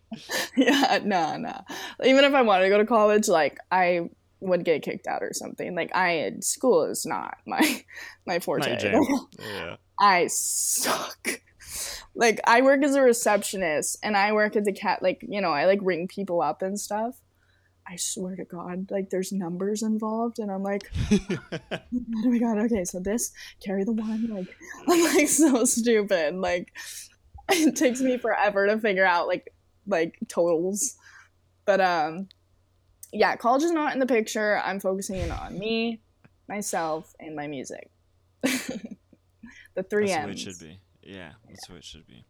yeah, no, no. Even if I wanted to go to college, like, I would get kicked out or something. Like, I, school is not my, [LAUGHS] my forte. Not. Yeah. I suck. Like I work as a receptionist and I work at the cat like, you know, I like ring people up and stuff. I swear to God, like there's numbers involved and I'm like, [LAUGHS] oh my god, okay, so this carry the one, like [LAUGHS] I'm like so stupid. Like [LAUGHS] it takes me forever to figure out like like totals. But um yeah, college is not in the picture. I'm focusing in on me, myself, and my music. the three That's M's. the way it should be. Yeah, that's the way it should be.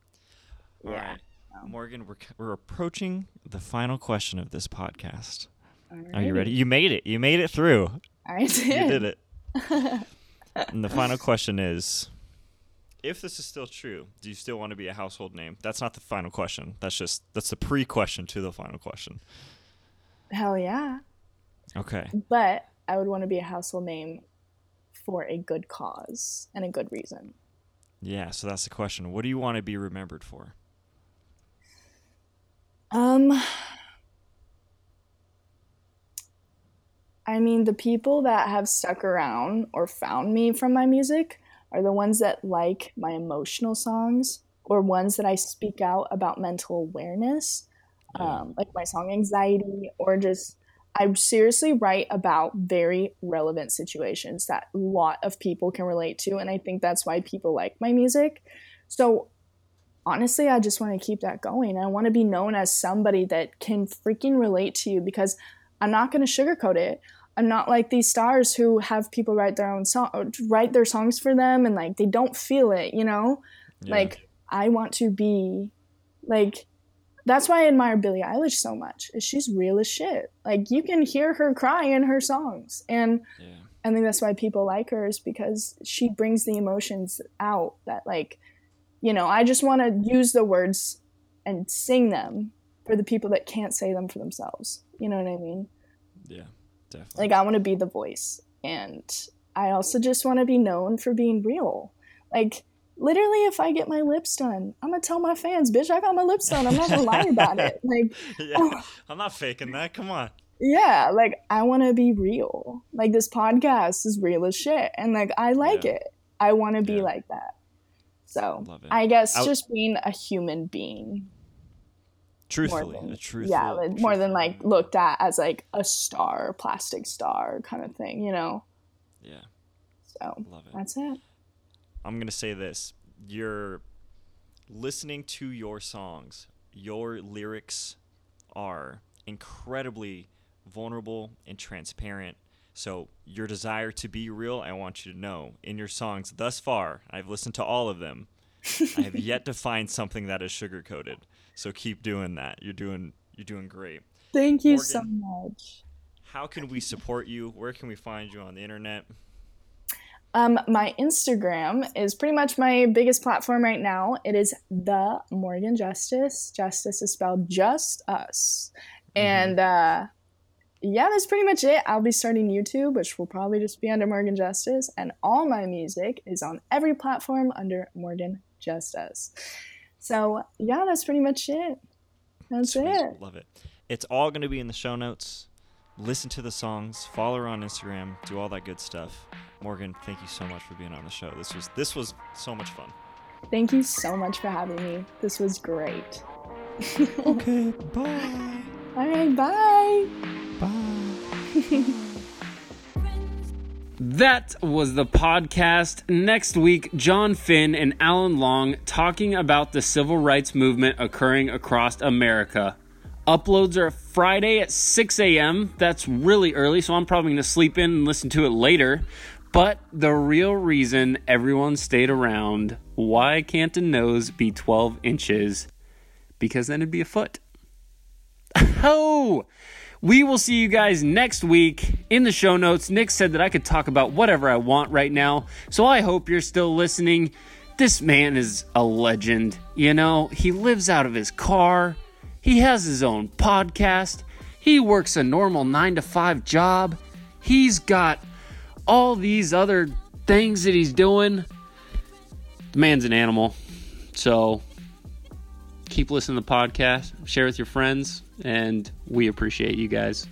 All Yeah. right, Morgan, we're we're approaching the final question of this podcast. Are you ready? You made it. You made it through. I did. You did it. [LAUGHS] and the final question is if this is still true, do you still want to be a household name? That's not the final question. That's just that's the pre-question to the final question. Hell yeah. Okay. But I would want to be a household name for a good cause and a good reason. Yeah, so that's the question. What do you want to be remembered for? Um I mean the people that have stuck around or found me from my music are the ones that like my emotional songs or ones that I speak out about mental awareness. Um, like my song anxiety or just i seriously write about very relevant situations that a lot of people can relate to and i think that's why people like my music so honestly i just want to keep that going i want to be known as somebody that can freaking relate to you because i'm not going to sugarcoat it i'm not like these stars who have people write their own song write their songs for them and like they don't feel it you know Yeah. like I want to be like that's why I admire Billie Eilish so much. Is she's real as shit. Like you can hear her cry in her songs. And yeah. I think that's why people like her is because she brings the emotions out that like you know, I just want to use the words and sing them for the people that can't say them for themselves. You know what I mean? Yeah. Definitely. Like I want to be the voice and I also just want to be known for being real. Like literally if I get my lips done, I'm to tell my fans, bitch, I got my lips done. I'm not to lie about it. [LAUGHS] Like yeah. Oh. I'm not faking that. Come on. yeah, like I want to be real. Like this podcast is real as shit and like I like Yeah. it. I want to be Yeah. like that. So, I guess just being a human being Truthfully, than truthful. yeah, like, more than like looked at as like a star, plastic star kind of thing, you know. Yeah. So, Love it. that's it. I'm gonna say this: you're listening to your songs. Your lyrics are incredibly vulnerable and transparent. So your desire to be real, I want you to know, in your songs thus far, I've listened to all of them. I have yet to find something that is sugar coated. So keep doing that. You're doing you're doing great. Thank you Morgan. so much. How can we support you? Where can we find you on the internet? Um, my Instagram is pretty much my biggest platform right now. It is the Morgan Justus. Justus is spelled just us. And uh, yeah, that's pretty much it. I'll be starting YouTube, which will probably just be under Morgan Justus. And all my music is on every platform under Morgan Justus. So yeah, that's pretty much it. That's Sweet. it. Love it. It's all going to be in the show notes. Listen to the songs, follow her on Instagram, do all that good stuff. Morgan, thank you so much for being on the show. This was this was so much fun. Thank you so much for having me. This was great. [LAUGHS] Okay, bye. All right, bye. Bye. [LAUGHS] That was the podcast. Next week, John Finn and Alan Long talking about the civil rights movement occurring across America. Uploads are Friday at 6 a.m. That's really early, so I'm probably going to sleep in and listen to it later. But the real reason everyone stayed around, why can't a nose be 12 inches? Because then it'd be a foot. Oh! We will see you guys next week. In the show notes, Nick said that I could talk about whatever I want right now, so I hope you're still listening. This man is a legend. You know, he lives out of his car, he has his own podcast, he works a normal 9 to 5 job, he's got all these other things that he's doing. The man's an animal. So keep listening to the podcast, share with your friends, and we appreciate you guys.